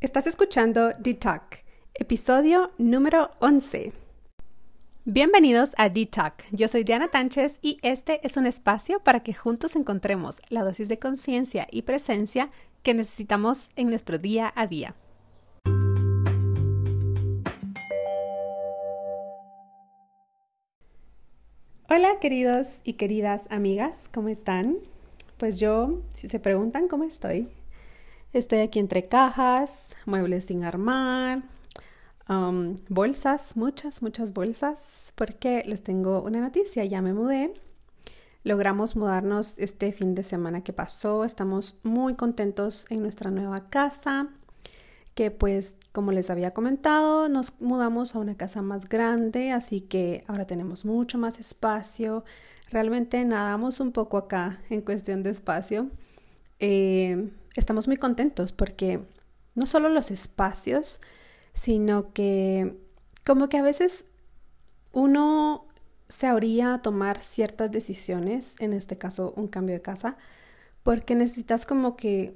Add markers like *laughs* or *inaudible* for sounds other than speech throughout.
Estás escuchando D-Talk, episodio número 11. Bienvenidos a D-Talk. Yo soy Diana Tánchez y este es un espacio para que juntos encontremos la dosis de conciencia y presencia que necesitamos en nuestro día a día. Hola queridos y queridas amigas, ¿cómo están? Pues yo, si se preguntan cómo estoy, estoy aquí entre cajas, muebles sin armar, um, bolsas, muchas, muchas bolsas, porque les tengo una noticia, ya me mudé. Logramos mudarnos este fin de semana que pasó, estamos muy contentos en nuestra nueva casa que pues como les había comentado nos mudamos a una casa más grande así que ahora tenemos mucho más espacio realmente nadamos un poco acá en cuestión de espacio eh, estamos muy contentos porque no solo los espacios sino que como que a veces uno se habría a tomar ciertas decisiones en este caso un cambio de casa porque necesitas como que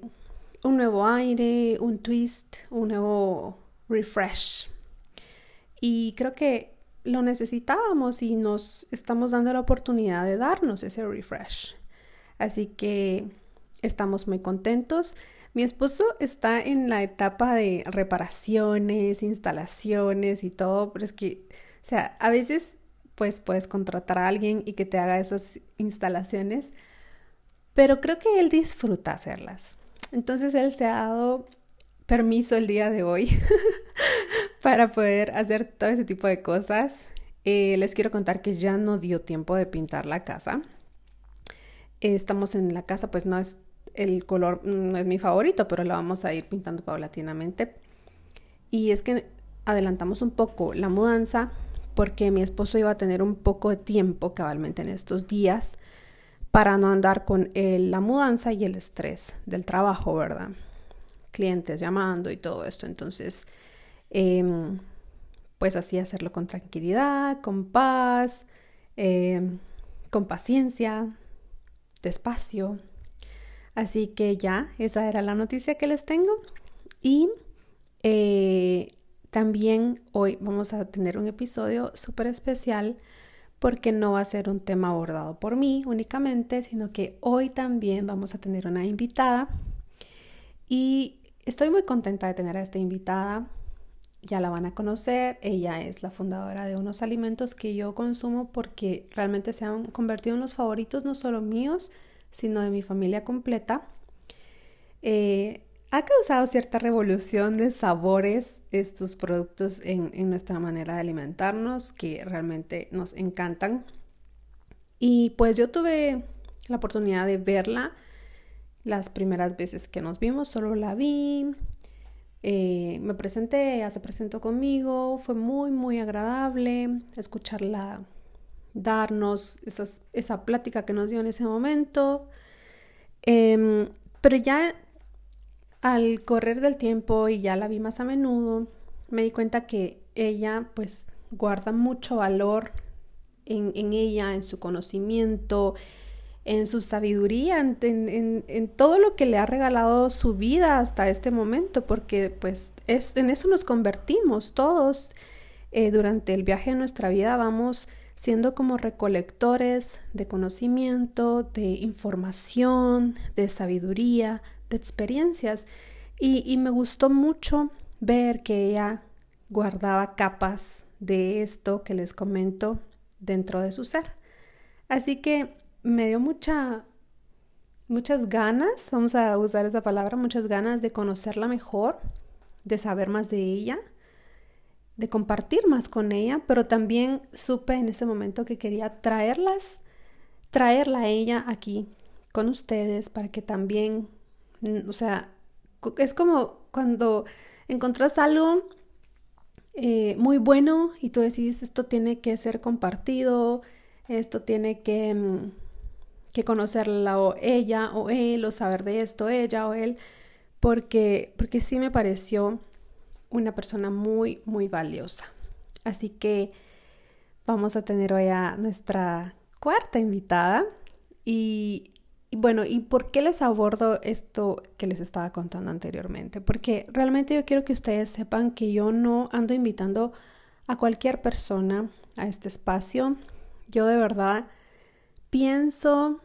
un nuevo aire, un twist, un nuevo refresh. Y creo que lo necesitábamos y nos estamos dando la oportunidad de darnos ese refresh. Así que estamos muy contentos. Mi esposo está en la etapa de reparaciones, instalaciones y todo, pero es que, o sea, a veces pues puedes contratar a alguien y que te haga esas instalaciones, pero creo que él disfruta hacerlas. Entonces él se ha dado permiso el día de hoy *laughs* para poder hacer todo ese tipo de cosas. Eh, les quiero contar que ya no dio tiempo de pintar la casa. estamos en la casa, pues no es el color, no es mi favorito, pero la vamos a ir pintando paulatinamente. Y es que adelantamos un poco la mudanza porque mi esposo iba a tener un poco de tiempo cabalmente en estos días para no andar con la mudanza y el estrés del trabajo, ¿verdad? Clientes llamando y todo esto. Entonces, em, pues así hacerlo con tranquilidad, con paz, em, con paciencia, despacio. Así que ya, esa era la noticia que les tengo. Y eh, también hoy vamos a tener un episodio súper especial porque no va a ser un tema abordado por mí únicamente, sino que hoy también vamos a tener una invitada y estoy muy contenta de tener a esta invitada. Ya la van a conocer, ella es la fundadora de unos alimentos que yo consumo porque realmente se han convertido en los favoritos no solo míos, sino de mi familia completa. Eh, ha causado cierta revolución de sabores estos productos en, nuestra manera de alimentarnos que realmente nos encantan. Y pues yo tuve la oportunidad de verla las primeras veces que nos vimos, solo la vi, eh, me presenté, ella se presentó conmigo, fue muy, muy agradable escucharla darnos esa plática que nos dio en ese momento. Em, pero ya al correr del tiempo y ya la vi más a menudo, me di cuenta que ella pues guarda mucho valor en, ella, en su conocimiento, en su sabiduría, en, todo lo que le ha regalado su vida hasta este momento, porque pues es, en eso nos convertimos todos. Eh, durante el viaje de nuestra vida vamos siendo como recolectores de conocimiento, de información, de sabiduría, experiencias y, me gustó mucho ver que ella guardaba capas de esto que les comento dentro de su ser. Así que me dio mucha, muchas ganas, vamos a usar esa palabra, muchas ganas de conocerla mejor, de saber más de ella, de compartir más con ella, pero también supe en ese momento que quería traerlas, traerla a ella aquí con ustedes para que también o sea, es como cuando encontrás algo eh, muy bueno y tú decís, esto tiene que ser compartido, esto tiene que, mm, que conocerla o ella o él o saber de esto, ella o él, porque, porque sí me pareció una persona muy, muy valiosa. Así que vamos a tener hoy a nuestra cuarta invitada y bueno, ¿y por qué les abordo esto que les estaba contando anteriormente? Porque realmente yo quiero que ustedes sepan que yo no ando invitando a cualquier persona a este espacio. Yo de verdad pienso,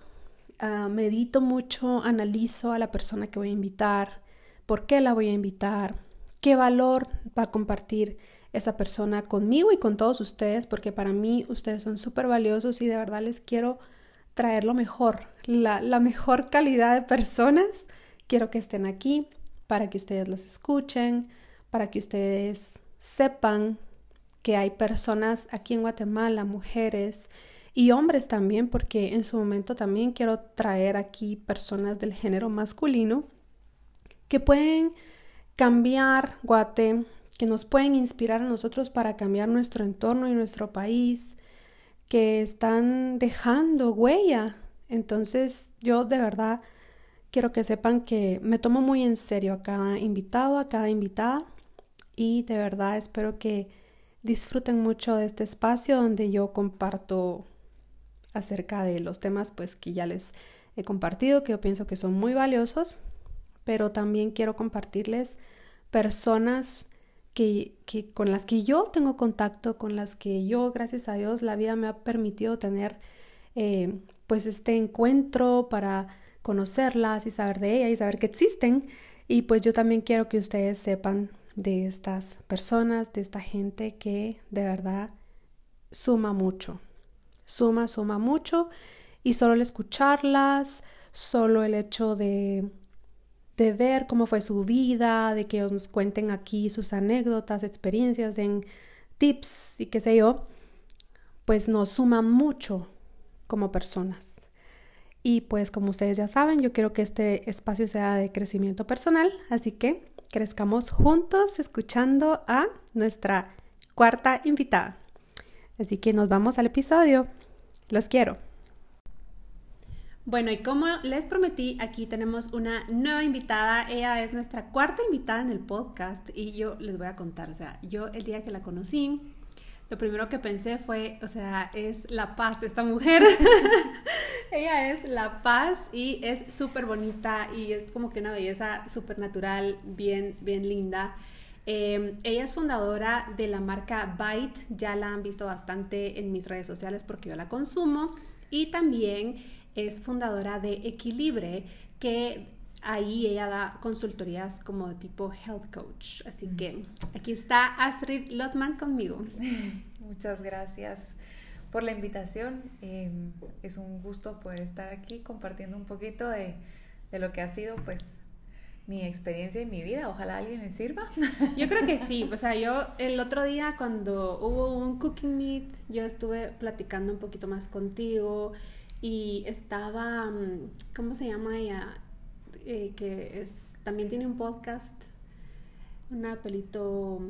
uh, medito mucho, analizo a la persona que voy a invitar, por qué la voy a invitar, qué valor va a compartir esa persona conmigo y con todos ustedes, porque para mí ustedes son súper valiosos y de verdad les quiero traer lo mejor, la, la mejor calidad de personas. Quiero que estén aquí para que ustedes las escuchen, para que ustedes sepan que hay personas aquí en Guatemala, mujeres y hombres también, porque en su momento también quiero traer aquí personas del género masculino que pueden cambiar Guate, que nos pueden inspirar a nosotros para cambiar nuestro entorno y nuestro país, que están dejando huella. Entonces yo de verdad quiero que sepan que me tomo muy en serio a cada invitado, a cada invitada y de verdad espero que disfruten mucho de este espacio donde yo comparto acerca de los temas pues que ya les he compartido, que yo pienso que son muy valiosos, pero también quiero compartirles personas que, con las que yo tengo contacto, con las que yo, gracias a Dios, la vida me ha permitido tener eh, pues este encuentro para conocerlas y saber de ellas y saber que existen. Y pues yo también quiero que ustedes sepan de estas personas, de esta gente que de verdad suma mucho, suma, suma mucho y solo el escucharlas, solo el hecho de, de ver cómo fue su vida, de que nos cuenten aquí sus anécdotas, experiencias, den tips y qué sé yo, pues nos suma mucho como personas. Y pues como ustedes ya saben, yo quiero que este espacio sea de crecimiento personal, así que crezcamos juntos escuchando a nuestra cuarta invitada. Así que nos vamos al episodio. Los quiero. Bueno, y como les prometí, aquí tenemos una nueva invitada. Ella es nuestra cuarta invitada en el podcast y yo les voy a contar, o sea, yo el día que la conocí, lo primero que pensé fue, o sea, es la paz esta mujer. *laughs* ella es la paz y es súper bonita y es como que una belleza súper natural, bien, bien linda. Em, ella es fundadora de la marca Byte, ya la han visto bastante en mis redes sociales porque yo la consumo y también es fundadora de Equilibre, que ahí ella da consultorías como de tipo health coach. Así que aquí está Astrid Lotman conmigo. *laughs* Muchas gracias por la invitación. Em, es un gusto poder estar aquí compartiendo un poquito de, de, lo que ha sido pues mi experiencia y mi vida. Ojalá a alguien le sirva. Yo creo que sí. *laughs* O sea, yo el otro día cuando hubo un cooking meet, yo estuve platicando un poquito más contigo y estaba, mm, ¿cómo se llama ella? Eh, que es, también tiene un podcast, un apelito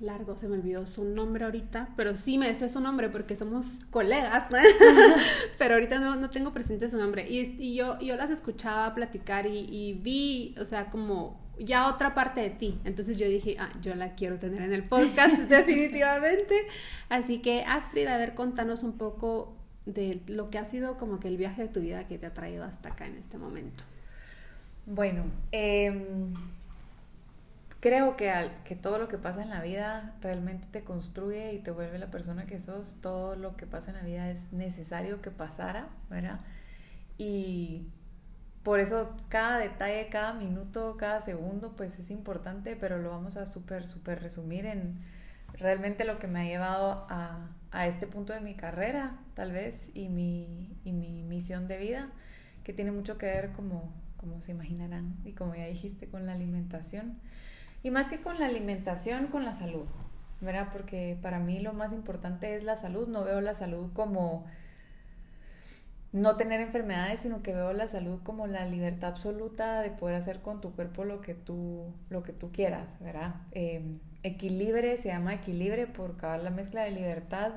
largo, se me olvidó su nombre ahorita, pero sí me sé su nombre porque somos colegas, *laughs* pero ahorita no, no, tengo presente su nombre. Y, y, yo, yo las escuchaba platicar y, y, vi, o sea, como ya otra parte de ti. Entonces yo dije, ah, yo la quiero tener en el podcast *laughs* definitivamente. Así que Astrid, a ver, contanos un poco de lo que ha sido como que el viaje de tu vida que te ha traído hasta acá en este momento. Bueno, em, creo que, al, que todo lo que pasa en la vida realmente te construye y te vuelve la persona que sos. Todo lo que pasa en la vida es necesario que pasara, ¿verdad? Y por eso cada detalle, cada minuto, cada segundo, pues es importante, pero lo vamos a súper, súper resumir en realmente lo que me ha llevado a, a, este punto de mi carrera, tal vez, y mi, y mi misión de vida, que tiene mucho que ver, como, como se imaginarán, y como ya dijiste, con la alimentación. Y más que con la alimentación, con la salud, ¿verdad? Porque para mí lo más importante es la salud. No veo la salud como no tener enfermedades, sino que veo la salud como la libertad absoluta de poder hacer con tu cuerpo lo que tú, lo que tú quieras, ¿verdad? Eh, equilibre se llama equilibre por acabar la mezcla de libertad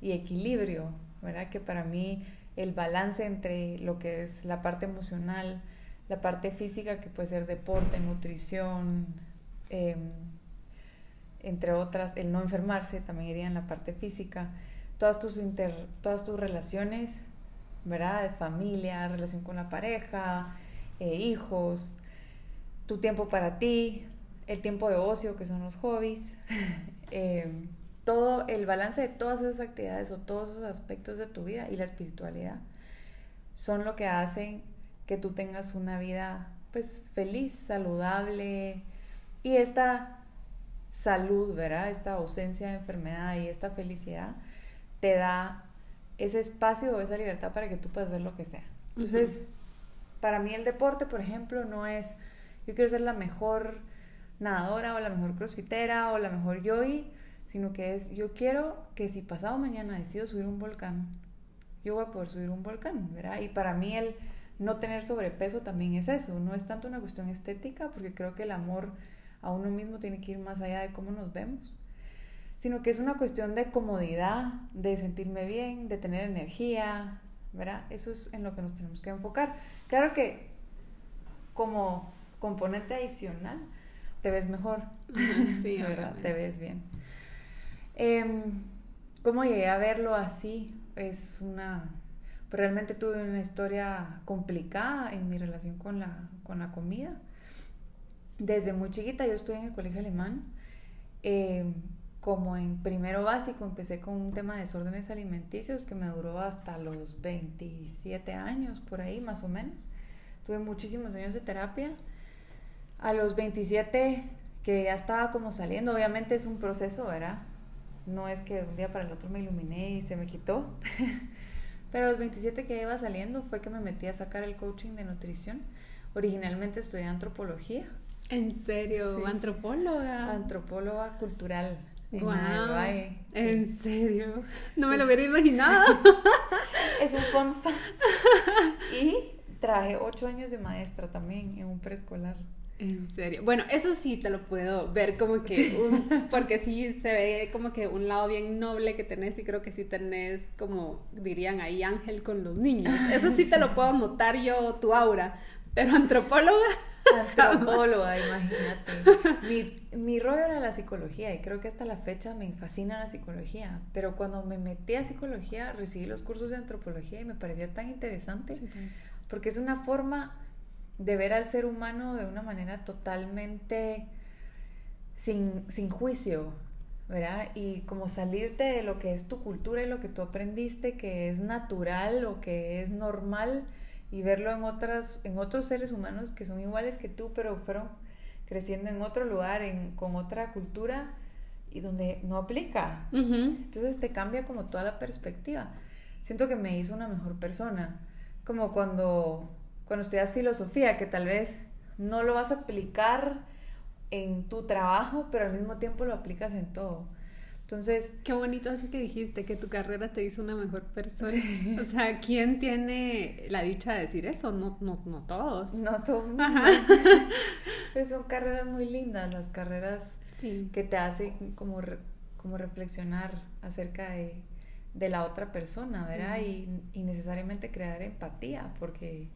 y equilibrio, ¿verdad? Que para mí el balance entre lo que es la parte emocional, la parte física, que puede ser deporte, nutrición, Em, entre otras, el no enfermarse, también iría en la parte física, todas tus, inter, todas tus relaciones ¿verdad? De familia, relación con la pareja, eh, hijos, tu tiempo para ti, el tiempo de ocio, que son los hobbies, *laughs* eh, todo el balance de todas esas actividades o todos esos aspectos de tu vida y la espiritualidad son lo que hacen que tú tengas una vida pues feliz, saludable y esta salud, ¿verdad? Esta ausencia de enfermedad y esta felicidad te da ese espacio o esa libertad para que tú puedas hacer lo que sea. Entonces, para mí el deporte, por ejemplo, no es yo quiero ser la mejor nadadora o la mejor crossfitera o la mejor yogi, sino que es yo quiero que si pasado mañana decido subir un volcán, yo voy a poder subir un volcán, ¿verdad? Y para mí el no tener sobrepeso también es eso, no es tanto una cuestión estética, porque creo que el amor a uno mismo tiene que ir más allá de cómo nos vemos, sino que es una cuestión de comodidad, de sentirme bien, de tener energía, ¿verdad? Eso es en lo que nos tenemos que enfocar. Claro que como componente adicional, te ves mejor, *laughs* sí, ¿verdad? Te ves bien. Eh, ¿Cómo llegué a verlo así? Es una... Realmente tuve una historia complicada en mi relación con la, con la comida. Desde muy chiquita yo estuve en el colegio alemán. Eh, como en primero básico empecé con un tema de desórdenes alimenticios que me duró hasta los 27 años, por ahí más o menos. Tuve muchísimos años de terapia. A los 27 que ya estaba como saliendo, obviamente es un proceso, ¿verdad? No es que de un día para el otro me iluminé y se me quitó. *laughs* Pero a los 27 que iba saliendo fue que me metí a sacar el coaching de nutrición. Originalmente estudié antropología. ¿En serio? ¿Antropóloga? Antropóloga cultural. Wow. ¿En serio? No me lo hubiera imaginado. *laughs* es un fun fact. *laughs* Y trabajé ocho años de maestra también en un preescolar. En serio. Bueno, eso sí te lo puedo ver como que, un, *laughs* porque sí se ve como que un lado bien noble que tenés y creo que sí tenés como dirían ahí ángel con los niños. Eso sí te lo puedo notar yo, tu aura. Pero antropóloga. *laughs* Antropóloga, imagínate. Mi, mi rollo era la psicología y creo que hasta la fecha me fascina la psicología. Pero cuando me metí a psicología, recibí los cursos de antropología y me parecía tan interesante. Porque es una forma de ver al ser humano de una manera totalmente sin, sin juicio, ¿verdad? Y como salirte de lo que es tu cultura y lo que tú aprendiste, que es natural o que es normal, y verlo en, otras, en otros seres humanos que son iguales que tú, pero fueron creciendo en otro lugar, en, con otra cultura, y donde no aplica. Entonces te cambia como toda la perspectiva. Siento que me hizo una mejor persona. Como cuando cuando estudias filosofía, que tal vez no lo vas a aplicar en tu trabajo, pero al mismo tiempo lo aplicas en todo. Entonces... Qué bonito eso que dijiste, que tu carrera te hizo una mejor persona. O sea, ¿quién tiene la dicha de decir eso? No, no, no todos. No todos. *laughs* pues son carreras muy lindas, las carreras que te hacen como, como reflexionar acerca de, de la otra persona, ¿verdad? y, y necesariamente crear empatía, porque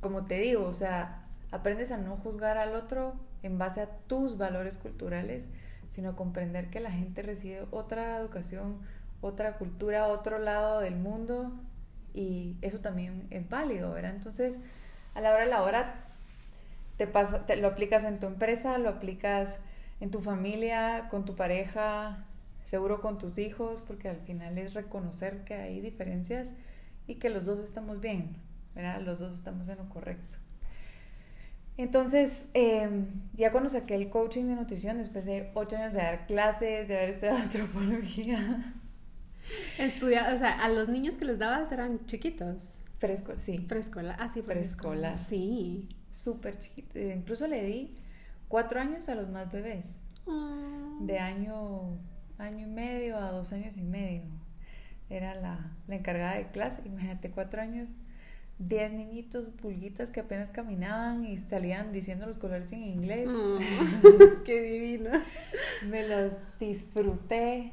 como te digo, o sea, aprendes a no juzgar al otro en base a tus valores culturales, sino a comprender que la gente recibe otra educación, otra cultura, otro lado del mundo y eso también es válido, ¿verdad? Entonces, a la hora de la hora, te, pasa, te lo aplicas en tu empresa, lo aplicas en tu familia, con tu pareja, seguro con tus hijos, porque al final es reconocer que hay diferencias y que los dos estamos bien, los dos estamos en lo correcto. Entonces, em, ya cuando saqué el coaching de nutrición, después de ocho años de dar clases, de haber estudiado *laughs* antropología. Estudia, o sea, a los niños que les dabas eran chiquitos. Preescolar, sí. Preescolar, ah, sí, preescolar. Sí. Súper chiquito. Incluso le di cuatro años a los más bebés. Ah. De año, año y medio a dos años y medio. Era la, la encargada de clase. Imagínate, cuatro años 10 niñitos pulguitas que apenas caminaban y salían diciendo los colores en inglés. Mm, *laughs* ¡Qué divino! me los disfruté.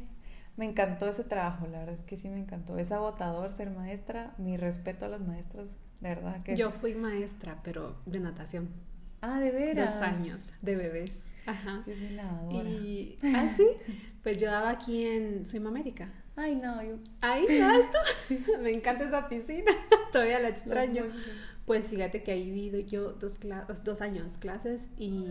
Me encantó ese trabajo, la verdad es que sí me encantó. Es agotador ser maestra. Mi respeto a las maestras, de verdad que Yo fui maestra, pero de natación. Ah, de veras. Dos años de bebés. Ajá. Yo soy lavadora. Y así, *laughs* pues yo daba aquí en Suimamérica. Ay, no, yo. Ahí, *laughs* ¿no? Esto? Me encanta esa piscina. *laughs* Todavía la extraño. Pues fíjate que ahí vi yo dos, dos años clases y.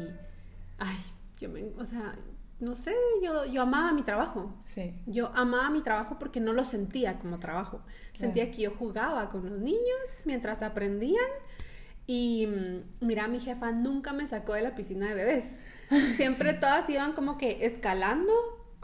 Ay, yo me. O sea, no sé, yo, yo amaba mi trabajo. Sí. Yo amaba mi trabajo porque no lo sentía como trabajo. Sentía que yo jugaba con los niños mientras aprendían. Y mm, mira, mi jefa nunca me sacó de la piscina de bebés. *laughs* Siempre todas iban como que escalando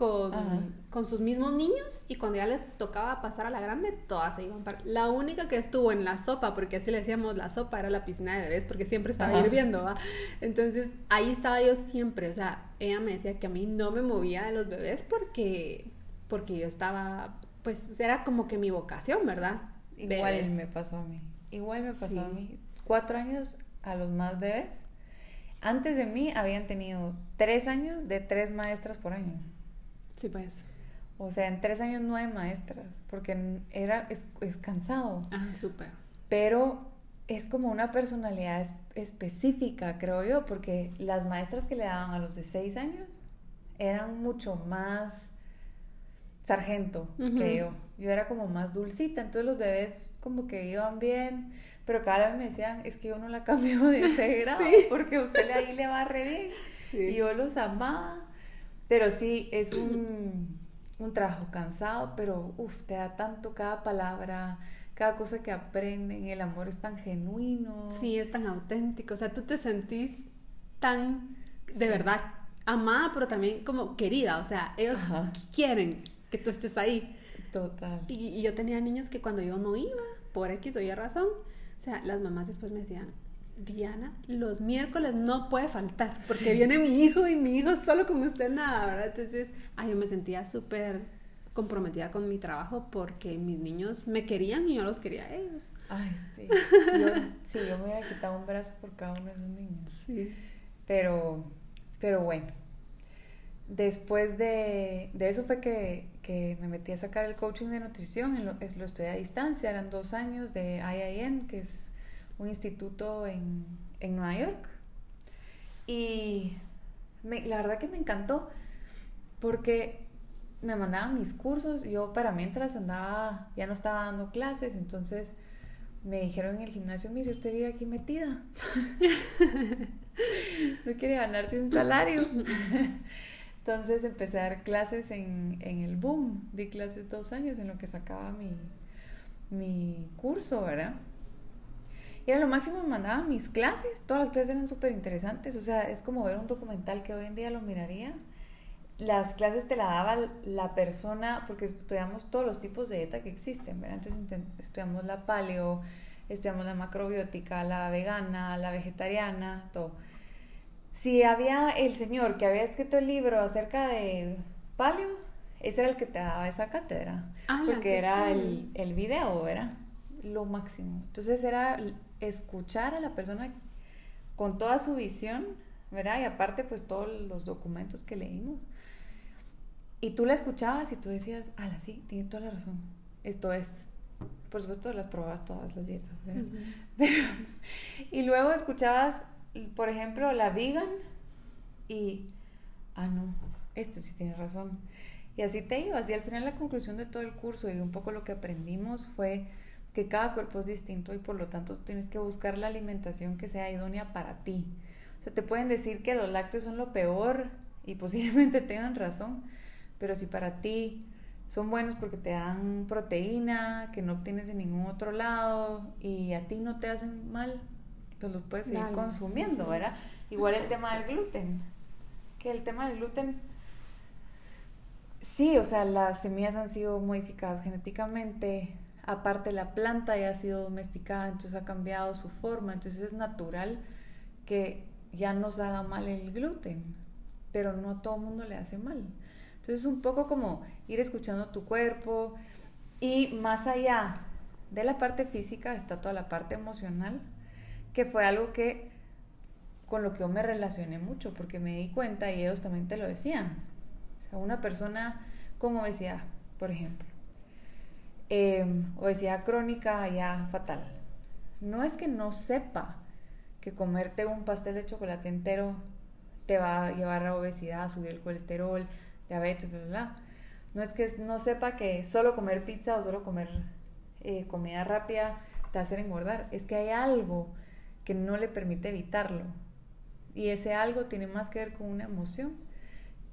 con, con, sus mismos niños y cuando ya les tocaba pasar a la grande, todas se iban para... La única que estuvo en la sopa, porque así le decíamos la sopa, era la piscina de bebés, porque siempre estaba hirviendo, ¿va? Entonces ahí estaba yo siempre, o sea, ella me decía que a mí no me movía de los bebés porque, porque yo estaba, pues era como que mi vocación, ¿verdad? Igual me pasó a mí, igual me pasó a mí. Cuatro años a los más bebés. Antes de mí habían tenido tres años de tres maestras por año. Sí, pues. O sea, en tres años nueve maestras, porque era, es, es cansado. Ah, súper. Pero es como una personalidad específica, creo yo, porque las maestras que le daban a los de seis años eran mucho más sargento que yo. Yo era como más dulcita, entonces los bebés como que iban bien, pero cada vez me decían, es que yo no la cambio de *laughs* ese grado, porque usted ahí le va re bien. Y yo los amaba. Pero sí, es un, un trabajo cansado, pero uff, te da tanto cada palabra, cada cosa que aprenden, el amor es tan genuino. Sí, es tan auténtico, o sea, tú te sentís tan, de verdad, amada, pero también como querida, o sea, ellos quieren que tú estés ahí. Total. Y, y, yo tenía niños que cuando yo no iba, por X o Y razón, o sea, las mamás después me decían, Diana, los miércoles no puede faltar, porque viene mi hijo y mi hijo solo como usted nada, ¿verdad? Entonces, ay, yo me sentía súper comprometida con mi trabajo porque mis niños me querían y yo los quería a ellos. Ay, sí. *laughs* Yo, sí, yo me hubiera quitado un brazo por cada uno de esos niños. Sí. Pero, pero bueno. Después de, de eso fue que, que, me metí a sacar el coaching de nutrición, lo, lo estudié a distancia, eran dos años de IIN, que es un instituto en, en Nueva York. Y la verdad que me encantó porque me mandaban mis cursos, yo para mientras andaba, ya no estaba dando clases, entonces me dijeron en el gimnasio, mire, usted vive aquí metida, *laughs* no quiere ganarse un salario. *laughs* entonces empecé a dar clases en, en, el boom, di clases dos años en lo que sacaba mi, mi curso, ¿verdad? Y era lo máximo, me mandaban mis clases, todas las clases eran súper interesantes, o sea, es como ver un documental que hoy en día lo miraría. Las clases te la daba la persona, porque estudiamos todos los tipos de dieta que existen, ¿verdad? Entonces estudiamos la paleo, estudiamos la macrobiótica, la vegana, la vegetariana, todo. Si había el señor que había escrito el libro acerca de paleo, ese era el que te daba esa cátedra, ah, porque era el, el video, ¿verdad? Lo máximo. Entonces era escuchar a la persona con toda su visión, ¿verdad? Y aparte, pues todos los documentos que leímos. Y tú la escuchabas y tú decías, ala, sí, tiene toda la razón. Esto es. Por supuesto, las probabas todas las dietas, *laughs* y luego escuchabas, por ejemplo, la vegan y, ah, no, esto sí tiene razón. Y así te ibas. Y al final la conclusión de todo el curso y un poco lo que aprendimos fue que cada cuerpo es distinto y por lo tanto tienes que buscar la alimentación que sea idónea para ti. O sea, te pueden decir que los lácteos son lo peor y posiblemente *laughs* tengan razón, pero si para ti son buenos porque te dan proteína que no obtienes en ningún otro lado y a ti no te hacen mal, pues los puedes seguir consumiendo, ¿verdad? Igual el tema del gluten, que el tema del gluten, sí, o sea, las semillas han sido modificadas genéticamente, aparte la planta ya ha sido domesticada, entonces ha cambiado su forma, entonces es natural que ya nos haga mal el gluten, pero no a todo mundo le hace mal. Entonces es un poco como ir escuchando tu cuerpo y más allá de la parte física está toda la parte emocional, que fue algo que con lo que yo me relacioné mucho, porque me di cuenta y ellos también te lo decían. Una persona con obesidad, por ejemplo, eh, obesidad crónica ya fatal. No es que no sepa que comerte un pastel de chocolate entero te va a llevar a obesidad, a subir el colesterol, diabetes, bla, bla, bla. No es que no sepa que solo comer pizza o solo comer eh, comida rápida te hace engordar, es que hay algo que no le permite evitarlo. Y ese algo tiene más que ver con una emoción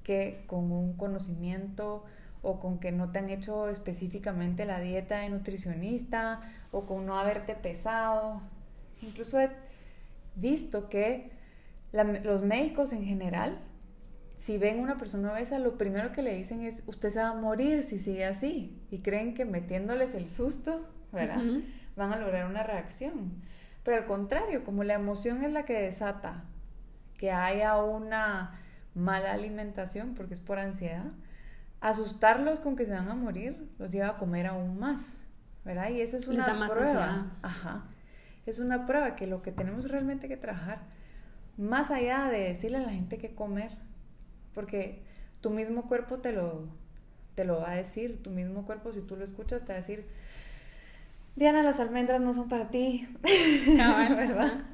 que con un conocimiento o con que no te han hecho específicamente la dieta de nutricionista o con no haberte pesado. Incluso he visto que los médicos en general, si ven una persona obesa, lo primero que le dicen es, usted se va a morir si sigue así. Y creen que metiéndoles el susto, ¿verdad? Van a lograr una reacción. Pero al contrario, como la emoción es la que desata que haya una mala alimentación, porque es por ansiedad, asustarlos con que se van a morir los lleva a comer aún más, ¿verdad? Y esa es una prueba. Ajá. Es una prueba que lo que tenemos realmente que trabajar, más allá de decirle a la gente que comer, porque tu mismo cuerpo te lo, te lo va a decir, tu mismo cuerpo, si tú lo escuchas, te va a decir, Diana, las almendras no son para ti, *laughs* *laughs* ¿verdad?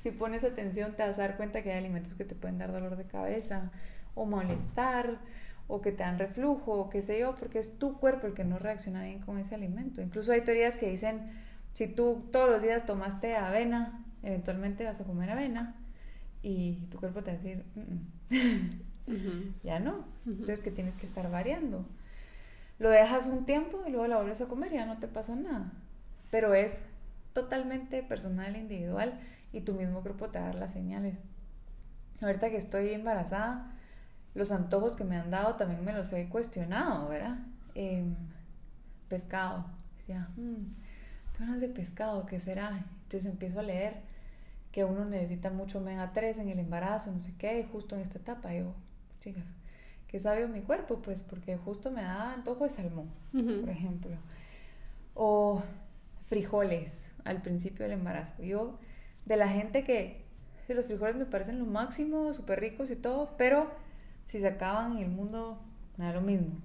Si pones atención, te vas a dar cuenta que hay alimentos que te pueden dar dolor de cabeza o molestar o que te dan reflujo o qué sé yo, porque es tu cuerpo el que no reacciona bien con ese alimento. Incluso hay teorías que dicen, si tú todos los días tomaste avena, eventualmente vas a comer avena y tu cuerpo te va a decir, *laughs* ya no. Entonces que tienes que estar variando. Lo dejas un tiempo y luego la vuelves a comer y ya no te pasa nada. Pero es totalmente personal, individual y tu mismo cuerpo te da las señales. Ahorita que estoy embarazada, los antojos que me han dado también me los he cuestionado, ¿verdad? Em, pescado. Decía, mmm, ganas de pescado, ¿qué será? Entonces empiezo a leer que uno necesita mucho omega 3 en el embarazo, no sé qué, justo en esta etapa. Yo, chicas, ¿qué sabe mi cuerpo? Pues porque justo me da antojo de salmón, por ejemplo. O frijoles al principio del embarazo. Yo, de la gente que los frijoles me parecen lo máximo, súper ricos y todo, pero si se acaban en el mundo, nada lo mismo.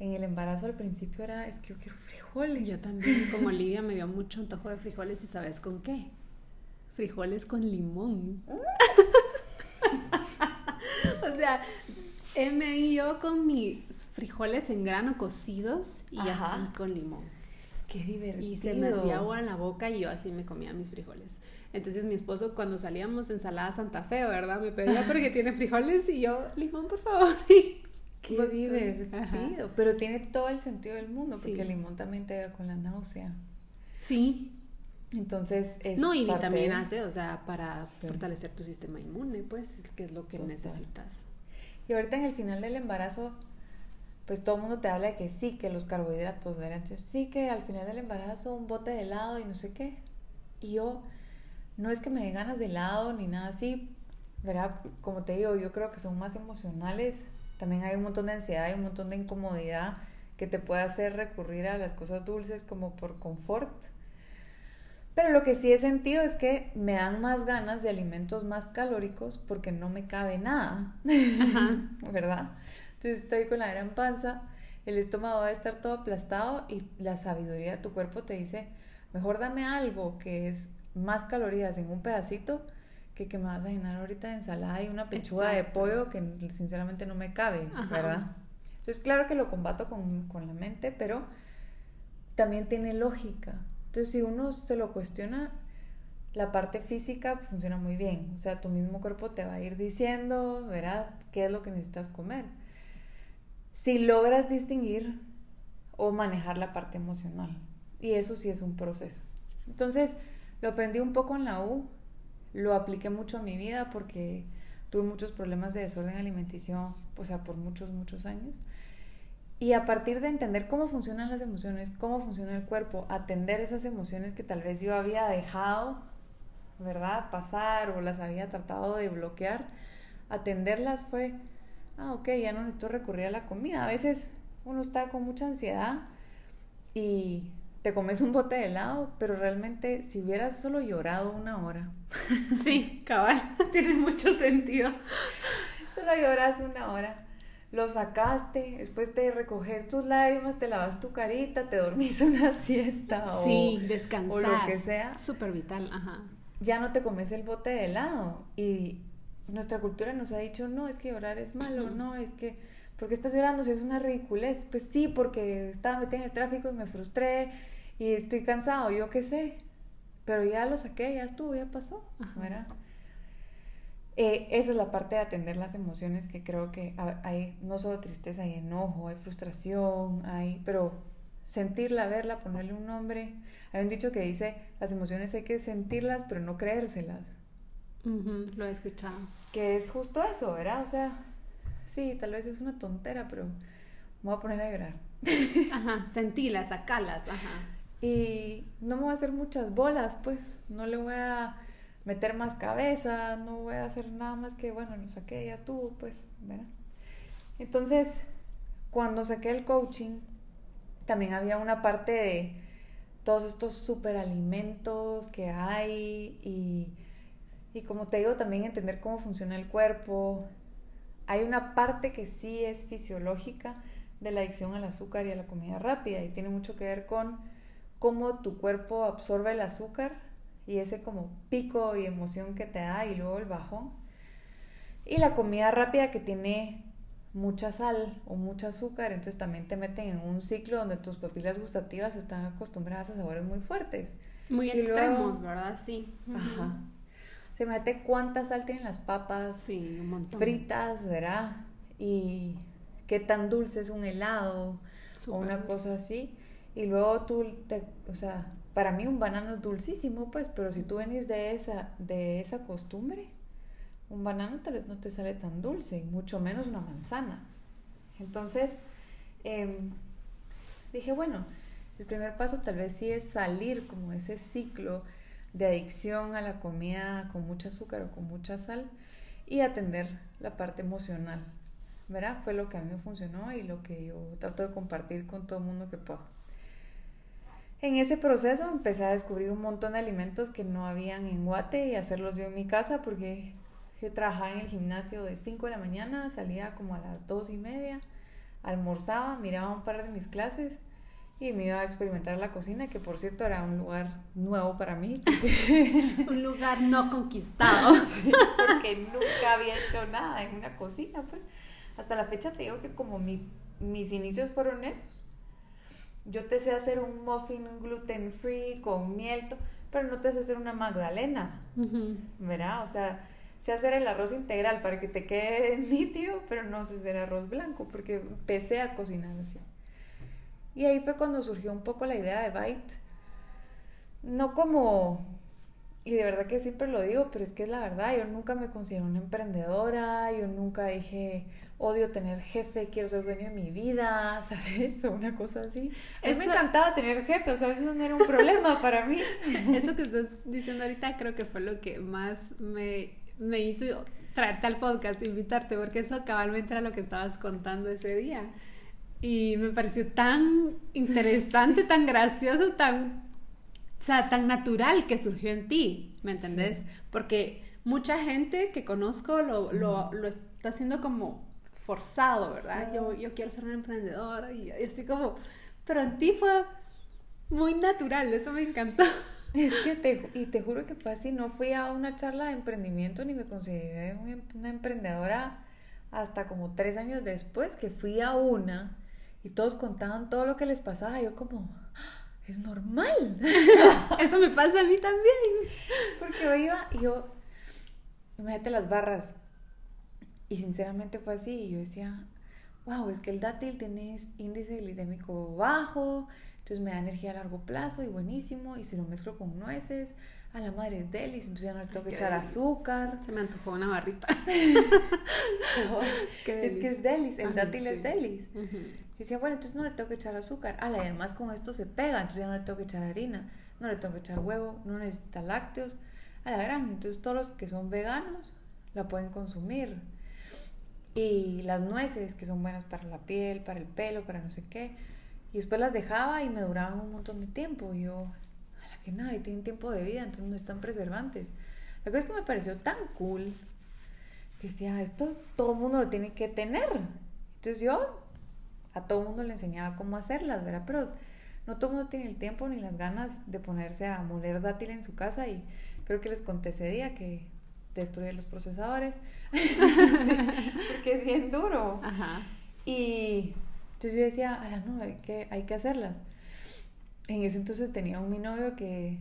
En el embarazo al principio era, es que yo quiero frijoles. Yo también, como Olivia, me dio mucho antojo de frijoles y ¿sabes con qué? Frijoles con limón. *laughs* o sea, me ido con mis frijoles en grano cocidos y así con limón. Qué divertido. Y se me hacía agua en la boca y yo así me comía mis frijoles. Entonces mi esposo cuando salíamos ensalada Santa Fe, ¿verdad? Me pedía porque tiene frijoles y yo, limón, por favor. *laughs* Qué divertido. Pero tiene todo el sentido del mundo porque el limón también te da con la náusea. Sí. Entonces es No, y vitamina C, o sea, para fortalecer tu sistema inmune, pues, que es lo que necesitas. Y ahorita en el final del embarazo, pues todo el mundo te habla de que sí, que los carbohidratos, ¿verdad? Entonces sí que al final del embarazo un bote de helado y no sé qué. Y yo no es que me dé ganas de helado ni nada así, ¿verdad? Como te digo, yo creo que son más emocionales. También hay un montón de ansiedad, hay un montón de incomodidad que te puede hacer recurrir a las cosas dulces como por confort. Pero lo que sí he sentido es que me dan más ganas de alimentos más calóricos porque no me cabe nada, *laughs* ¿verdad? Entonces estoy con la gran panza, el estómago debe estar todo aplastado y la sabiduría de tu cuerpo te dice, mejor dame algo que es más calorías en un pedacito que que me vas a llenar ahorita de ensalada y una pechuga de pollo que sinceramente no me cabe, ¿verdad? Entonces, claro que lo combato con, con, la mente, pero también tiene lógica. Entonces, si uno se lo cuestiona, la parte física funciona muy bien. O sea, tu mismo cuerpo te va a ir diciendo, ¿verdad?, qué es lo que necesitas comer. Si logras distinguir o manejar la parte emocional. Y eso sí es un proceso. Entonces, lo aprendí un poco en la U, lo apliqué mucho a mi vida porque tuve muchos problemas de desorden alimenticio, o sea, por muchos, muchos años. Y a partir de entender cómo funcionan las emociones, cómo funciona el cuerpo, atender esas emociones que tal vez yo había dejado, ¿verdad?, pasar o las había tratado de bloquear, atenderlas fue, ah, ok, ya no necesito recurrir a la comida. A veces uno está con mucha ansiedad y te comes un bote de helado, pero realmente si hubieras solo llorado una hora. *laughs* Sí, cabal, *laughs* tiene mucho sentido. Solo lloras una hora, lo sacaste, después te recoges tus lágrimas, te lavas tu carita, te dormís una siesta sí, o, descansar. o lo que sea. Súper vital, ajá. ya no te comes el bote de helado. Y nuestra cultura nos ha dicho, no, es que llorar es malo, no, es que, ¿por qué estás llorando si es una ridiculez? Pues sí, porque estaba metida en el tráfico y me frustré y estoy cansado, yo qué sé. Pero ya lo saqué, ya estuvo, ya pasó, ¿verdad? Eh, esa es la parte de atender las emociones que creo que hay no solo tristeza, hay enojo, hay frustración, hay, pero sentirla, verla, ponerle un nombre. Hay un dicho que dice, las emociones hay que sentirlas, pero no creérselas. lo he escuchado. Que es justo eso, ¿verdad? O sea, sí, tal vez es una tontera, pero me voy a poner a llorar. Ajá, sentirlas, sacarlas, ajá. Y no me voy a hacer muchas bolas, pues, no le voy a meter más cabeza, no voy a hacer nada más que, bueno, lo saqué, ya estuvo, pues, ¿verdad? Entonces, cuando saqué el coaching, también había una parte de todos estos superalimentos que hay y, y como te digo, también entender cómo funciona el cuerpo. Hay una parte que sí es fisiológica de la adicción al azúcar y a la comida rápida y tiene mucho que ver con cómo tu cuerpo absorbe el azúcar y ese como pico y emoción que te da y luego el bajón. Y la comida rápida que tiene mucha sal o mucho azúcar, entonces también te meten en un ciclo donde tus papilas gustativas están acostumbradas a sabores muy fuertes. Muy extremos, ¿verdad? Sí. Ajá. Se mete cuánta sal tienen las papas sí, un montón. fritas, ¿verdad? Y qué tan dulce es un helado o una cosa así. Y luego tú, te, o sea, para mí un banano es dulcísimo, pues, pero si tú venís de esa, de esa costumbre, un banano tal vez no te sale tan dulce, mucho menos una manzana. Entonces, em, dije, bueno, el primer paso tal vez sí es salir como ese ciclo de adicción a la comida con mucho azúcar o con mucha sal y atender la parte emocional. ¿Verdad? Fue lo que a mí me funcionó y lo que yo trato de compartir con todo el mundo que puedo. En ese proceso empecé a descubrir un montón de alimentos que no habían en Guate y hacerlos yo en mi casa porque yo trabajaba en el gimnasio de 5 de la mañana, salía como a las 2 y media, almorzaba, miraba un par de mis clases y me iba a experimentar la cocina, que por cierto era un lugar nuevo para mí. *laughs* un lugar no conquistado. *laughs* porque nunca había hecho nada en una cocina. Pues. Hasta la fecha te digo que como mi, mis inicios fueron esos yo te sé hacer un muffin gluten free con miel, pero no te sé hacer una magdalena, ¿verdad? O sea, sé hacer el arroz integral para que te quede *laughs* nítido, pero no sé hacer arroz blanco, porque empecé a cocinar así. Y ahí fue cuando surgió un poco la idea de Byte. No como, y de verdad que siempre lo digo, pero es que es la verdad, yo nunca me considero una emprendedora, yo nunca dije, odio tener jefe, quiero ser dueño de mi vida, *laughs* ¿sabes? O una cosa así. A mí me encantaba tener jefe, o sea, eso no era un problema para mí. *laughs* Eso que *laughs* estás diciendo ahorita creo que fue lo que más me, me hizo traerte al podcast, invitarte, porque eso cabalmente era lo que estabas contando ese día. Y me pareció tan interesante, tan gracioso, tan, o sea, tan natural que surgió en ti, ¿me entendés? Porque mucha gente que conozco lo, lo, lo está haciendo como forzado, ¿verdad? Yo, yo quiero ser una emprendedora y, así como, pero en ti fue muy natural, eso me encantó. *laughs* Es que te, y te juro que fue así, no fui a una charla de emprendimiento ni me consideré em, una emprendedora hasta como tres años después que fui a una y todos contaban todo lo que les pasaba, yo como, ah, es normal. *laughs* Eso me pasa a mí también. Porque yo iba y yo, imagínate las barras, y sinceramente fue así. Y yo decía, wow, es que el dátil tiene índice glicémico bajo, entonces me da energía a largo plazo y buenísimo. Y si lo mezclo con nueces, a la madre es delis, entonces ya no le tengo que echar azúcar. Se me antojó una barrita. *laughs* es que es delis, el dátil es delis. Y decía, bueno, entonces no le tengo que echar azúcar. Ah, además con esto se pega, entonces ya no le tengo que echar harina, no le tengo que echar huevo, no necesita lácteos. A la gran, entonces todos los que son veganos la pueden consumir y las nueces que son buenas para la piel, para el pelo, para no sé qué. Y después las dejaba y me duraban un montón de tiempo. Y yo, a la que nada, y tienen tiempo de vida, entonces no están preservantes. La cosa es que me pareció tan cool que decía, esto todo el mundo lo tiene que tener. Entonces yo a todo el mundo le enseñaba cómo hacerlas, ¿verdad? Pero no todo el mundo tiene el tiempo ni las ganas de ponerse a moler dátil en su casa y Creo que les conté ese día que destruye los procesadores, *laughs* porque es bien duro. Ajá. Y entonces yo decía, a no, hay que, hay que hacerlas. En ese entonces tenía un mi novio que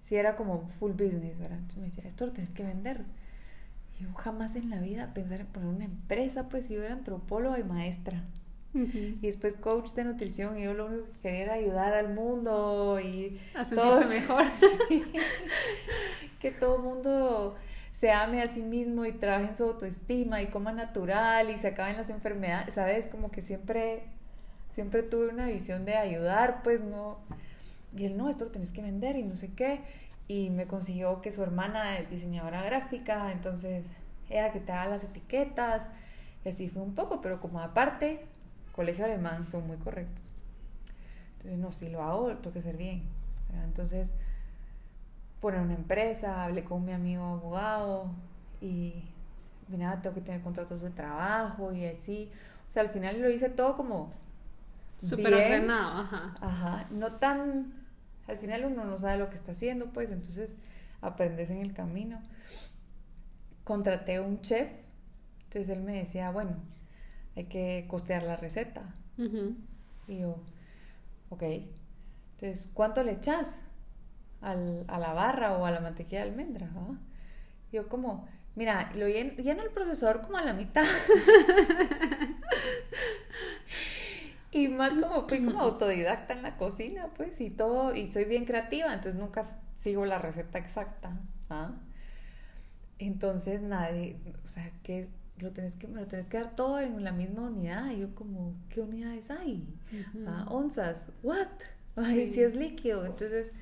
sí era como full business, ¿verdad? Entonces me decía, esto lo tienes que vender. Y yo jamás en la vida pensar en poner una empresa, pues yo era antropóloga y maestra. Y después coach de nutrición y yo lo único que quería era ayudar al mundo y a sentirse mejor. *laughs* que todo el mundo se ame a sí mismo y trabaje en su autoestima y coma natural y se acaben las enfermedades, ¿sabes? Como que siempre, siempre tuve una visión de ayudar, pues no. Y él, no, esto lo tenés que vender y no sé qué. Y me consiguió que su hermana es diseñadora gráfica, entonces ella que te haga las etiquetas. Y así fue un poco, pero como aparte, colegio alemán son muy correctos. Entonces, no, si lo hago, tengo que ser bien. Entonces, poner una empresa, hablé con mi amigo abogado y mira, tengo que tener contratos de trabajo y así. O sea, al final lo hice todo como súper ordenado, ajá. Ajá, no tan al final uno no sabe lo que está haciendo, pues entonces aprendes en el camino. Contraté un chef, entonces él me decía, bueno, hay que costear la receta. Y yo, ok, entonces, ¿cuánto le echas? Al, a la barra o a la mantequilla de almendra. Yo como, mira, lo lleno, el procesador como a la mitad. *laughs* y más como fui como autodidacta en la cocina, pues, y todo, y soy bien creativa, entonces nunca sigo la receta exacta. ¿ah? Entonces, nadie, o sea, que lo tenés que, me lo tenés que dar todo en la misma unidad. Y yo como, ¿qué unidades hay? ¿Ah? Onzas, ¿what? Ay, si es líquido. Entonces,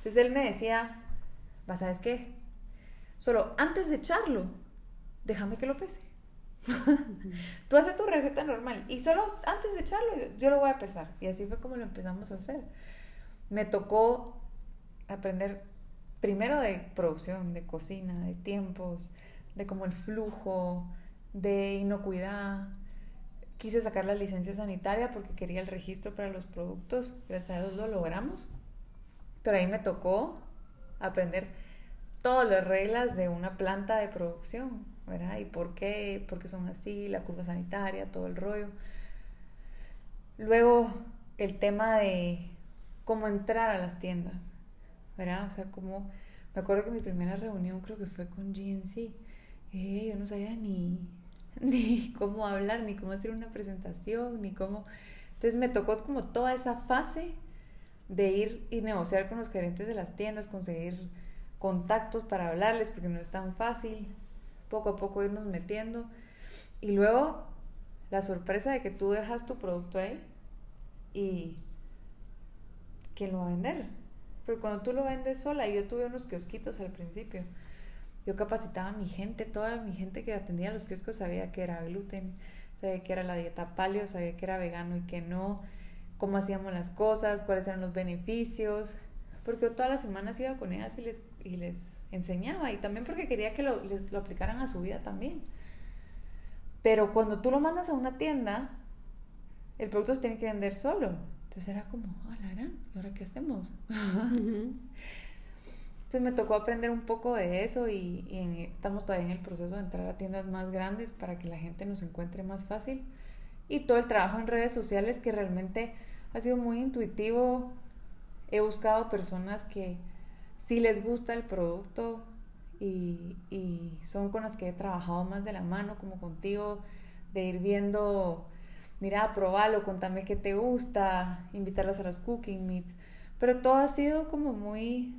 entonces él me decía, ¿vas sabes qué? Solo antes de echarlo, déjame que lo pese. *laughs* Tú haces tu receta normal y solo antes de echarlo yo, lo voy a pesar. Y así fue como lo empezamos a hacer. Me tocó aprender primero de producción, de cocina, de tiempos, de como el flujo, de inocuidad. Quise sacar la licencia sanitaria porque quería el registro para los productos. Gracias a Dios lo logramos. Pero ahí me tocó aprender todas las reglas de una planta de producción, ¿verdad? Y por qué, por qué son así, la curva sanitaria, todo el rollo. Luego, el tema de cómo entrar a las tiendas, ¿verdad? O sea, como, me acuerdo que mi primera reunión creo que fue con GNC. Y yo no sabía ni, *laughs* ni cómo hablar, ni cómo hacer una presentación, ni cómo... Entonces me tocó como toda esa fase de ir y negociar con los gerentes de las tiendas, conseguir contactos para hablarles, porque no es tan fácil, poco a poco irnos metiendo. Y luego la sorpresa de que tú dejas tu producto ahí y ¿quién lo va a vender? Pero cuando tú lo vendes sola, yo tuve unos kiosquitos al principio, yo capacitaba a mi gente, toda mi gente que atendía los kioscos sabía que era gluten, sabía que era la dieta paleo, sabía que era vegano y que no cómo hacíamos las cosas, cuáles eran los beneficios, porque yo todas las semanas iba con ellas y les, y les enseñaba, y también porque quería que lo, les, lo aplicaran a su vida también. Pero cuando tú lo mandas a una tienda, el producto se tiene que vender solo. Entonces era como, ah, la gran, ¿y ahora qué hacemos? Entonces me tocó aprender un poco de eso y, y estamos todavía en el proceso de entrar a tiendas más grandes para que la gente nos encuentre más fácil. Y todo el trabajo en redes sociales que realmente ha sido muy intuitivo. He buscado personas que sí les gusta el producto y, son con las que he trabajado más de la mano, como contigo, de ir viendo, mira, probalo, contame qué te gusta, invitarlas a los cooking meets. Pero todo ha sido como muy,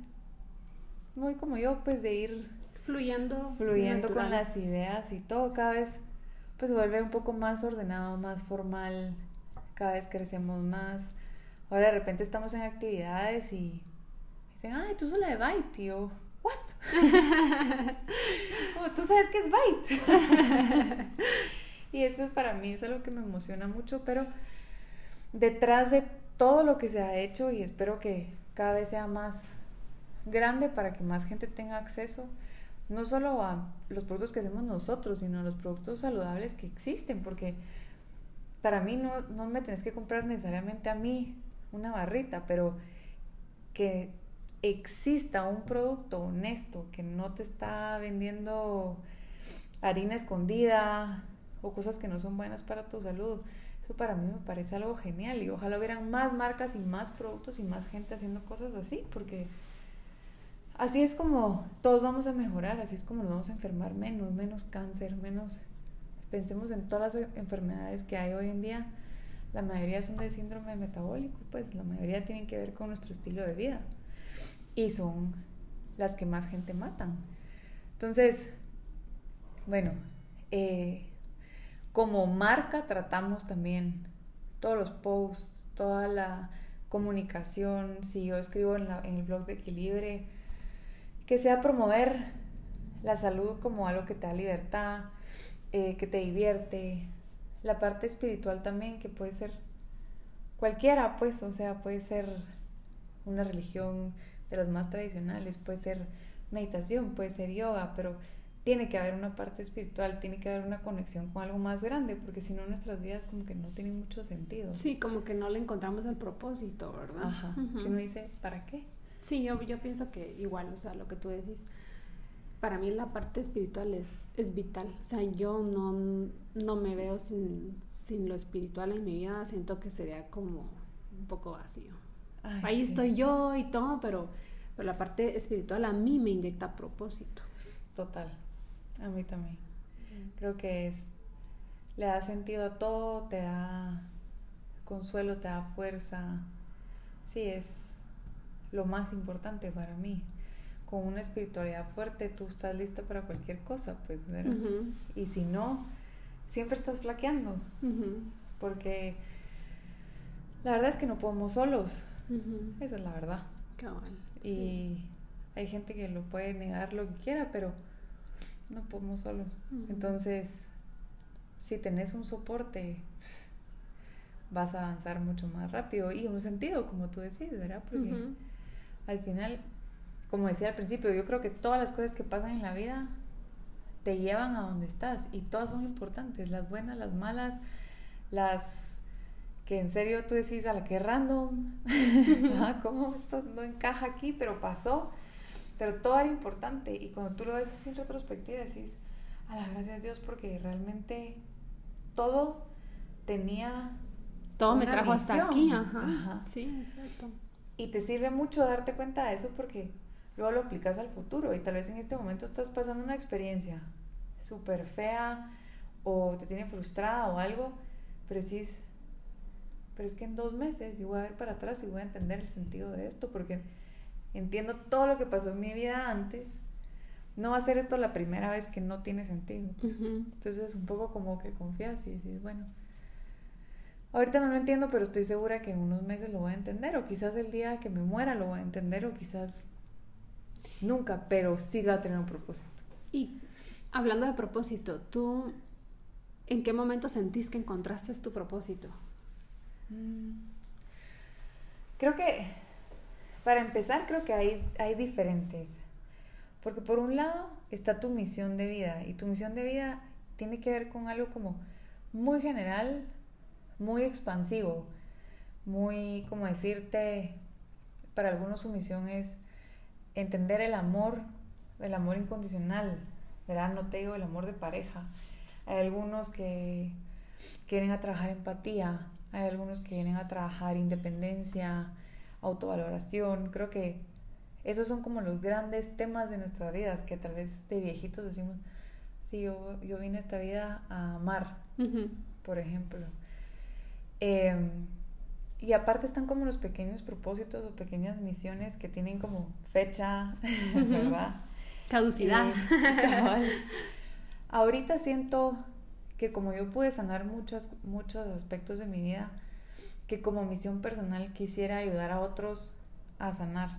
muy como yo, pues de ir fluyendo, fluyendo con las ideas y todo cada vez pues vuelve un poco más ordenado, más formal, cada vez crecemos más. Ahora de repente estamos en actividades y dicen, ay, tú sos de Byte, tío. ¿What? *laughs* tú sabes que es Byte. *laughs* y eso para mí es algo que me emociona mucho, pero detrás de todo lo que se ha hecho y espero que cada vez sea más grande para que más gente tenga acceso, no solo a los productos que hacemos nosotros, sino a los productos saludables que existen, porque para mí no, me tenés que comprar necesariamente a mí una barrita, pero que exista un producto honesto que no te está vendiendo harina escondida o cosas que no son buenas para tu salud, eso para mí me parece algo genial y ojalá hubieran más marcas y más productos y más gente haciendo cosas así, porque así es como todos vamos a mejorar, así es como nos vamos a enfermar menos, menos cáncer, menos... Pensemos en todas las enfermedades que hay hoy en día, la mayoría son de síndrome metabólico, pues la mayoría tienen que ver con nuestro estilo de vida y son las que más gente matan. Entonces, bueno, eh, como marca tratamos también todos los posts, toda la comunicación, si yo escribo en, el blog de Equilibre, que sea promover la salud como algo que te da libertad, eh, que te divierte, la parte espiritual también, que puede ser cualquiera, pues, o sea, puede ser una religión de las más tradicionales, puede ser meditación, puede ser yoga, pero tiene que haber una parte espiritual, tiene que haber una conexión con algo más grande, porque si no nuestras vidas como que no tienen mucho sentido. Sí, como que no le encontramos el propósito, ¿verdad? Ajá. Que uno dice, ¿para qué? Sí, yo, yo pienso que igual, o sea, lo que tú decís, para mí la parte espiritual es, es vital. O sea, yo no, no me veo sin, sin, lo espiritual en mi vida, siento que sería como un poco vacío. Ahí estoy yo y todo, pero, pero la parte espiritual a mí me inyecta propósito. Total. A mí también. Creo que es, le da sentido a todo, te da consuelo, te da fuerza. Sí, es lo más importante para mí. Con una espiritualidad fuerte, tú estás lista para cualquier cosa, pues, ¿verdad? Y si no, siempre estás flaqueando. Porque la verdad es que no podemos solos. Esa es la verdad. Y hay gente que lo puede negar lo que quiera, pero no podemos solos. Entonces, si tenés un soporte, vas a avanzar mucho más rápido y un sentido, como tú decís, ¿verdad? Porque al final, como decía al principio, yo creo que todas las cosas que pasan en la vida te llevan a donde estás y todas son importantes, las buenas, las malas, las que en serio tú decís a la que random, *laughs* ¿cómo esto no encaja aquí? Pero pasó pero todo era importante y cuando tú lo ves así en retrospectiva decís, a la gracias a Dios porque realmente todo tenía... Todo me trajo hasta aquí, ajá. Sí, exacto. Y te sirve mucho darte cuenta de eso porque luego lo aplicas al futuro y tal vez en este momento estás pasando una experiencia súper fea o te tiene frustrada o algo, pero decís, pero es que en dos meses yo voy a ver para atrás y voy a entender el sentido de esto porque entiendo todo lo que pasó en mi vida antes, no va a ser esto la primera vez que no tiene sentido. Pues. Entonces es un poco como que confías y dices, bueno, ahorita no lo entiendo, pero estoy segura que en unos meses lo voy a entender, o quizás el día que me muera lo voy a entender, o quizás nunca, pero sí va a tener un propósito. Y hablando de propósito, ¿tú en qué momento sentís que encontraste tu propósito? Mm. Creo que para empezar, creo que hay, hay diferentes. Porque por un lado está tu misión de vida y tu misión de vida tiene que ver con algo como muy general, muy expansivo, muy, como decirte, para algunos su misión es entender el amor, el amor incondicional, ¿verdad? No te digo el amor de pareja. Hay algunos que quieren a trabajar empatía, hay algunos que vienen a trabajar independencia, autovaloración. Creo que esos son como los grandes temas de nuestras vidas que tal vez de viejitos decimos, sí, yo, yo vine a esta vida a amar, por ejemplo. Em, y aparte están como los pequeños propósitos o pequeñas misiones que tienen como fecha, ¿verdad? Caducidad. ahorita siento que como yo pude sanar muchos, muchos aspectos de mi vida, que como misión personal quisiera ayudar a otros a sanar.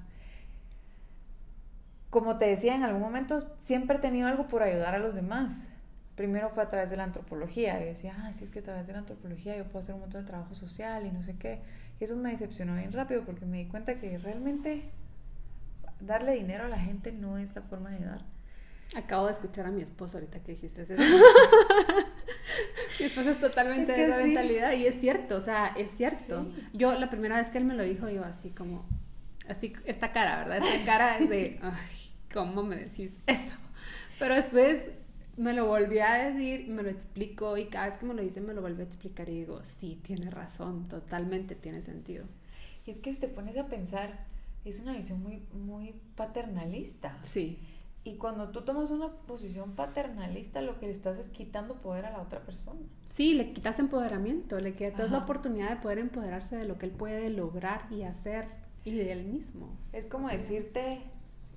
Como te decía en algún momento, siempre he tenido algo por ayudar a los demás. Primero fue a través de la antropología. Yo decía, ah, sí, es que a través de la antropología yo puedo hacer un montón de trabajo social y no sé qué. Y eso me decepcionó bien rápido porque me di cuenta que realmente darle dinero a la gente no es la forma de dar. Acabo de escuchar a mi esposo ahorita que dijiste eso. *laughs* mi esposo es totalmente de esa mentalidad y es cierto, o sea, es cierto. Yo la primera vez que él me lo dijo, yo así como, así, esta cara, ¿verdad? Esta cara es de, *laughs* ay, ¿cómo me decís eso? Pero después me lo volví a decir, me lo explico y cada vez que me lo dice me lo vuelve a explicar y digo, sí, tiene razón, totalmente tiene sentido. Y es que si te pones a pensar, es una visión muy, muy paternalista. Sí. Y cuando tú tomas una posición paternalista, lo que le estás es quitando poder a la otra persona. Sí, le quitas empoderamiento, le quitas la oportunidad de poder empoderarse de lo que él puede lograr y hacer y de él mismo. Es como decirte,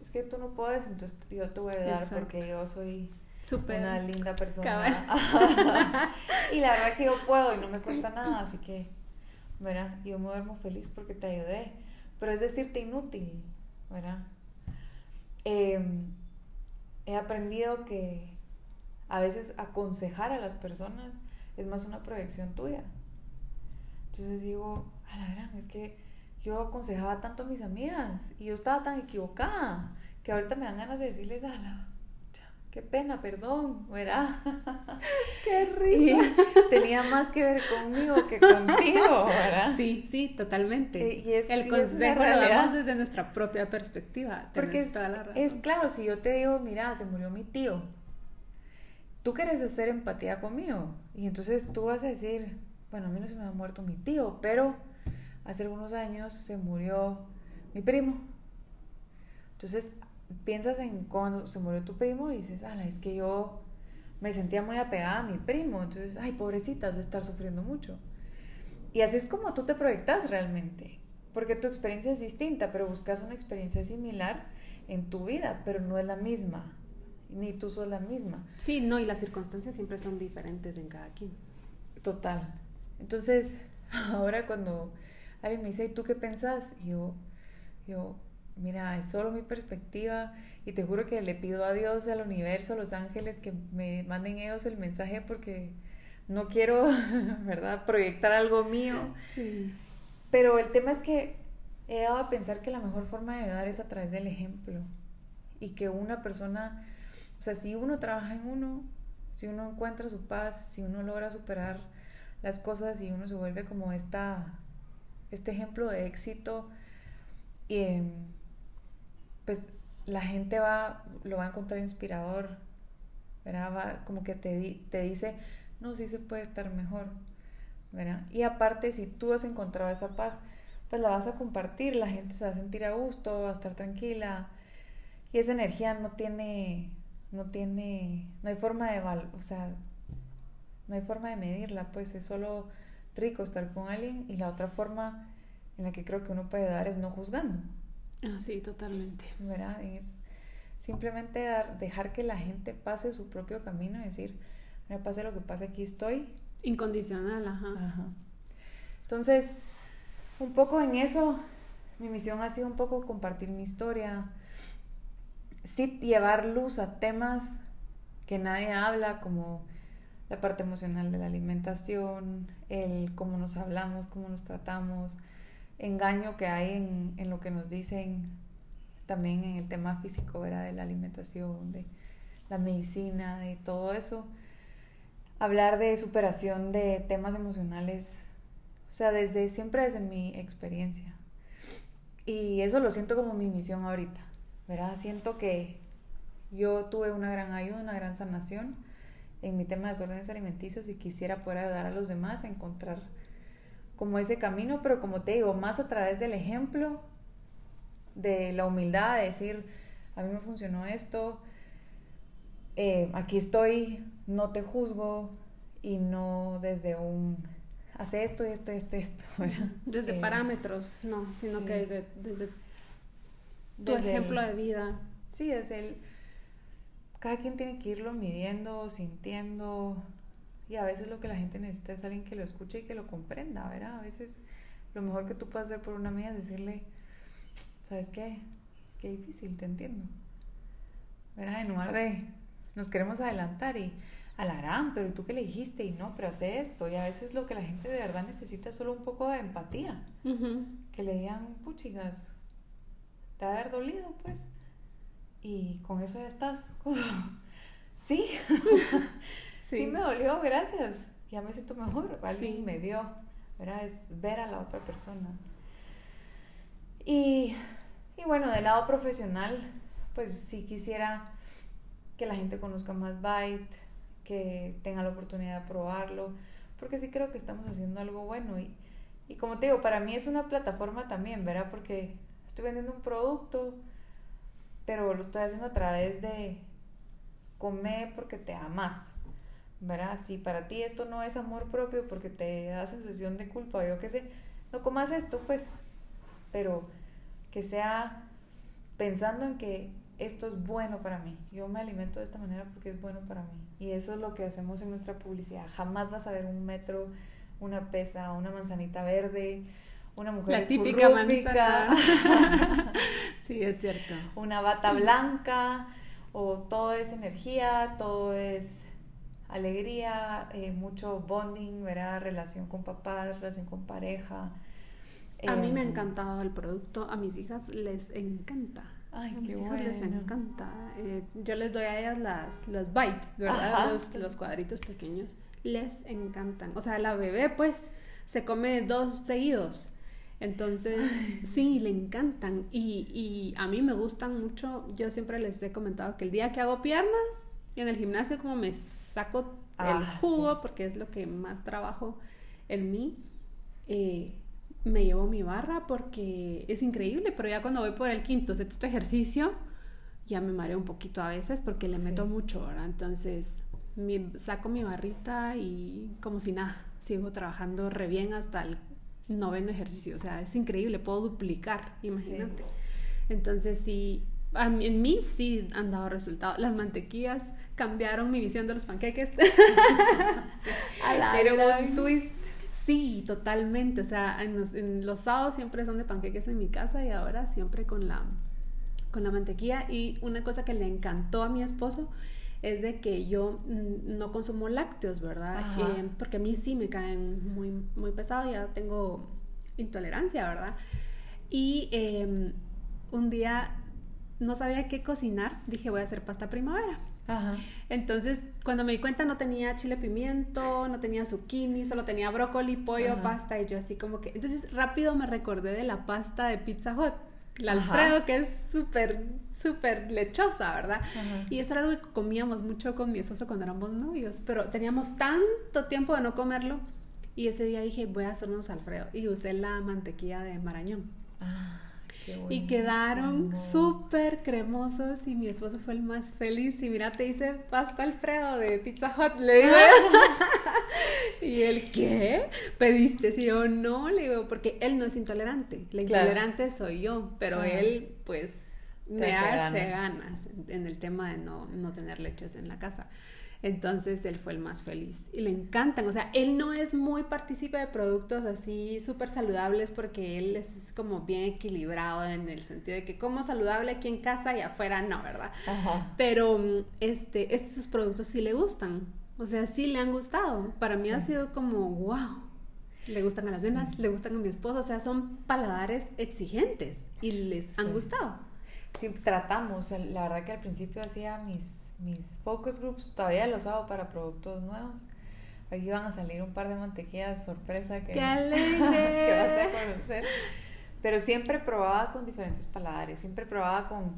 es que tú no puedes, entonces yo te voy a ayudar porque yo soy una linda persona. *laughs* y la verdad que yo puedo y no me cuesta nada, así que, mira, yo me duermo feliz porque te ayudé. Pero es decirte inútil, ¿verdad? Em, he aprendido que a veces aconsejar a las personas es más una proyección tuya. Entonces digo, a la verdad, es que yo aconsejaba tanto a mis amigas y yo estaba tan equivocada que ahorita me dan ganas de decirles, a la, qué pena, perdón, ¿verdad? *laughs* Qué risa. *laughs* tenía más que ver conmigo que contigo, ¿verdad? Sí, sí, totalmente. Y es, el consejo lo damos desde nuestra propia perspectiva. Porque es, es claro, si yo te digo, mira, se murió mi tío, tú quieres hacer empatía conmigo. Y entonces tú vas a decir, bueno, a mí no se me ha muerto mi tío, pero hace algunos años se murió mi primo. Entonces, piensas en cuando se murió tu primo y dices, ala, es que yo me sentía muy apegada a mi primo, entonces, ay, pobrecita, de estar sufriendo mucho. Y así es como tú te proyectas realmente, porque tu experiencia es distinta, pero buscas una experiencia similar en tu vida, pero no es la misma, ni tú sos la misma. Sí, no, y las circunstancias siempre son diferentes en cada quien. Total. Entonces, *laughs* ahora cuando alguien me dice, ¿y tú qué pensás? Y yo, yo, mira, es solo mi perspectiva y te juro que le pido a Dios, al universo, a los ángeles que me manden ellos el mensaje porque no quiero, *laughs* ¿verdad?, proyectar algo mío. Sí. Pero el tema es que he dado a pensar que la mejor forma de ayudar es a través del ejemplo y que una persona, o sea, si uno trabaja en uno, si uno encuentra su paz, si uno logra superar las cosas y uno se vuelve como esta, este ejemplo de éxito, y, em, pues la gente va, lo va a encontrar inspirador, ¿verdad? Va, como que te, te dice, no, sí se puede estar mejor, ¿verdad? Y aparte, si tú has encontrado esa paz, pues la vas a compartir, la gente se va a sentir a gusto, va a estar tranquila, y esa energía no tiene, no tiene, no hay forma de, o sea, no hay forma de medirla, pues es solo rico estar con alguien y la otra forma en la que creo que uno puede dar es no juzgando. Ah, sí, totalmente. ¿Verdad? Es simplemente dar, dejar que la gente pase su propio camino y decir, me pase lo que pase, aquí estoy. Incondicional, ajá. ajá. Entonces, un poco en eso, mi misión ha sido un poco compartir mi historia, sí llevar luz a temas que nadie habla, como la parte emocional de la alimentación, el cómo nos hablamos, cómo nos tratamos, engaño que hay en, en lo que nos dicen también en el tema físico, era de la alimentación, de la medicina, de todo eso. Hablar de superación de temas emocionales, o sea, desde siempre desde mi experiencia. Y eso lo siento como mi misión ahorita, ¿verdad? Siento que yo tuve una gran ayuda, una gran sanación en mi tema de desórdenes alimenticios y quisiera poder ayudar a los demás a encontrar como ese camino, pero como te digo, más a través del ejemplo, de la humildad, de decir, a mí me funcionó esto, eh, aquí estoy, no te juzgo y no desde un, hace esto esto esto esto, Desde eh, parámetros, no, sino que desde, desde tu ejemplo de vida. Sí, desde el cada quien tiene que irlo midiendo, sintiendo, y a veces lo que la gente necesita es alguien que lo escuche y que lo comprenda, ¿verdad? A veces lo mejor que tú puedes hacer por una amiga es decirle, ¿sabes qué? Qué difícil, te entiendo. ¿Verdad? En lugar de nos queremos adelantar y alarán, pero tú qué le dijiste? Y no, pero hace esto. Y a veces lo que la gente de verdad necesita es solo un poco de empatía. Que le digan, puchigas, te ha haber dolido, pues y con eso ya estás como, *laughs* sí, *laughs* sí, me dolió, gracias, ya me siento mejor, alguien me vio, ¿verdad? Es ver a la otra persona. Y, y bueno, del lado profesional, pues sí quisiera que la gente conozca más Byte, que tenga la oportunidad de probarlo, porque sí creo que estamos haciendo algo bueno. Y, y como te digo, para mí es una plataforma también, ¿verdad? Porque estoy vendiendo un producto, pero lo estoy haciendo a través de comer porque te amas, ¿verdad? Si para ti esto no es amor propio porque te da sensación de culpa yo qué sé, no comas esto, pues, pero que sea pensando en que esto es bueno para mí. Yo me alimento de esta manera porque es bueno para mí. Y eso es lo que hacemos en nuestra publicidad. Jamás vas a ver un metro, una pesa, una manzanita verde, una mujer La típica manzana. *laughs* sí, es cierto. Una bata blanca, o todo es energía, todo es alegría, eh, mucho bonding, ¿verdad? Relación con papás, relación con pareja. A mí me ha em, encantado el producto, a mis hijas les encanta. Ay, a mis qué hijas bueno. les encanta. Eh, yo les doy a ellas las, los bites, ¿verdad? Ajá. Los, los cuadritos pequeños. Les encantan. O sea, la bebé, pues, se come dos seguidos. Entonces, sí, le encantan. Y, y a mí me gustan mucho. Yo siempre les he comentado que el día que hago pierna, en el gimnasio, como me saco el Ah, jugo, sí. porque es lo que más trabajo en mí, eh, me llevo mi barra porque es increíble, pero ya cuando voy por el quinto, sexto ejercicio, ya me mareo un poquito a veces porque le Sí. meto mucho, ¿verdad? Entonces, mi- saco mi barrita y como si nada, sigo trabajando re bien hasta el noveno ejercicio, o sea, es increíble, puedo duplicar, imagínate. Entonces, sí, a mí- en mí sí han dado resultados. Las mantequillas cambiaron mi visión de los panqueques. *laughs* Pero un twist. Sí, totalmente. O sea, en los, en los sábados siempre son de panqueques en mi casa y ahora siempre con la, con la mantequilla. Y una cosa que le encantó a mi esposo es de que yo mm, no consumo lácteos, ¿verdad? Eh, porque a mí sí me caen muy, muy pesado, ya tengo intolerancia, ¿verdad? Y eh, un día no sabía qué cocinar, dije voy a hacer pasta primavera. Ajá. Entonces, cuando me di cuenta no tenía chile pimiento, no tenía zucchini, solo tenía brócoli, pollo, Ajá. pasta y yo así como que... Entonces rápido me recordé de la pasta de Pizza Hut, la Ajá. Alfredo, que es súper, súper lechosa, ¿verdad? Y eso era algo que comíamos mucho con mi esposo cuando éramos novios, pero teníamos tanto tiempo de no comerlo y ese día dije voy a hacernos Alfredo y usé la mantequilla de Marañón. Ah, Y quedaron súper cremosos y mi esposo fue el más feliz. Y mira, te hice pasta Alfredo de Pizza Hut, le digo. *laughs* y él, ¿qué? ¿Pediste? Y yo, no, le digo, porque él no es intolerante. La Claro. intolerante soy yo, pero Ajá. él, pues, me hace hace ganas. ganas en el tema de no, no tener leches en la casa. Entonces él fue el más feliz y le encantan. O sea, él no es muy partícipe de productos así súper saludables porque él es como bien equilibrado en el sentido de que como saludable aquí en casa y afuera no, ¿verdad? Ajá. Pero este, estos productos sí le gustan. O sea, sí le han gustado. Para mí ha Sí. sido como, wow. Le gustan a las Sí. nenas, le gustan a mi esposo. O sea, son paladares exigentes y les han gustado. Sí, tratamos. La verdad que al principio hacía mis, mis focus groups, todavía los hago para productos nuevos. Ahí van a salir un par de mantequillas sorpresa que, ¡Qué *laughs* alegre! que vas a conocer. Pero siempre probaba con diferentes paladares. Siempre probaba con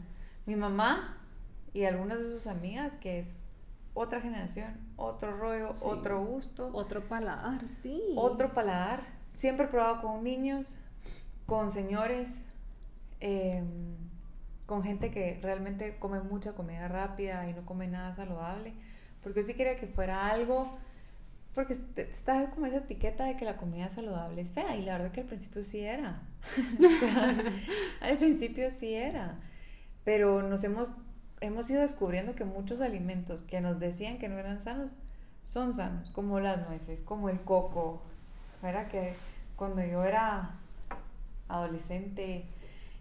mi mamá y algunas de sus amigas, que es otra generación, otro rollo, Sí. otro gusto, Otro paladar, sí. otro paladar. Siempre he probado con niños, con señores, eh, con gente que realmente come mucha comida rápida y no come nada saludable. Porque yo sí quería que fuera algo, porque est- está como esa etiqueta de que la comida saludable es fea y la verdad que al principio sí era. *laughs* Al principio sí era. Pero nos hemos, hemos ido descubriendo que muchos alimentos que nos decían que no eran sanos, son sanos, como las nueces, como el coco. Era que cuando yo era adolescente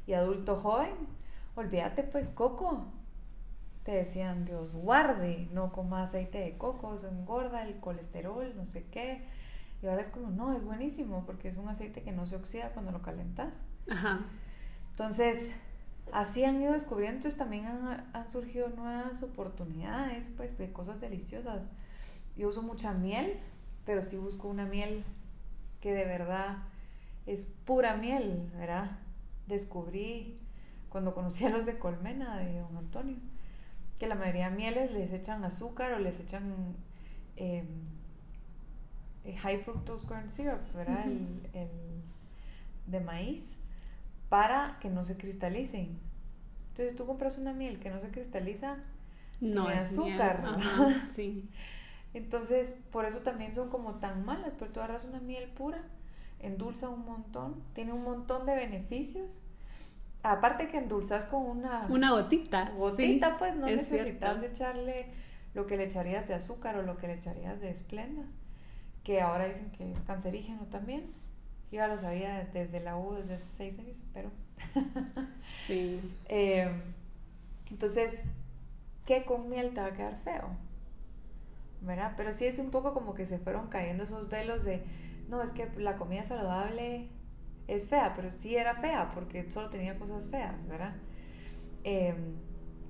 y adulto joven, olvídate pues coco. Te decían, Dios guarde, no coma aceite de coco, eso engorda el colesterol, no sé qué. Y ahora es como, no, es buenísimo porque es un aceite que no se oxida cuando lo calentas. Ajá. Entonces, así han ido descubriendo, entonces también han, han surgido nuevas oportunidades, pues, de cosas deliciosas. Yo uso mucha miel, pero sí busco una miel que de verdad es pura miel, ¿verdad? descubrí cuando conocí a los de Colmena, de don Antonio, que la mayoría de mieles les echan azúcar o les echan em, eh, high fructose corn syrup, ¿verdad? el, el, de maíz, para que no se cristalicen. Entonces tú compras una miel que no se cristaliza, no tiene azúcar. *laughs* sí. Entonces, por eso también son como tan malas, pero tú agarras una miel pura, endulza un montón, tiene un montón de beneficios. Aparte que endulzas con una... Una gotita. Gotita, pues no necesitas echarle lo que le echarías de azúcar o lo que le echarías de esplenda, que ahora dicen que es cancerígeno también. Yo ya lo sabía desde la U, desde hace seis años, pero... *laughs* sí. Eh, entonces, ¿qué con miel te va a quedar feo? ¿verdad? Pero sí es un poco como que se fueron cayendo esos velos de, no, es que la comida saludable es fea, pero sí era fea porque solo tenía cosas feas, ¿verdad? Em,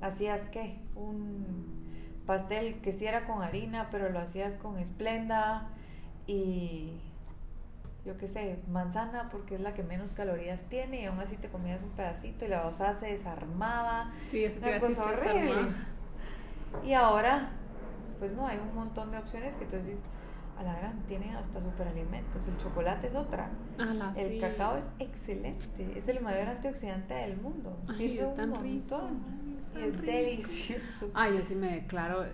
hacías qué? Un pastel que sí era con harina, pero lo hacías con esplenda y yo qué sé, manzana porque es la que menos calorías tiene y aún así te comías un pedacito y la babosa se desarmaba. Sí, es una cosa horrible. Y ahora pues no, hay un montón de opciones que tú dices, a la gran, tiene hasta superalimentos. El chocolate es otra. el cacao es excelente. Es el mayor antioxidante del mundo. Ay, es tan rico. y es delicioso. Ay, yo sí me declaro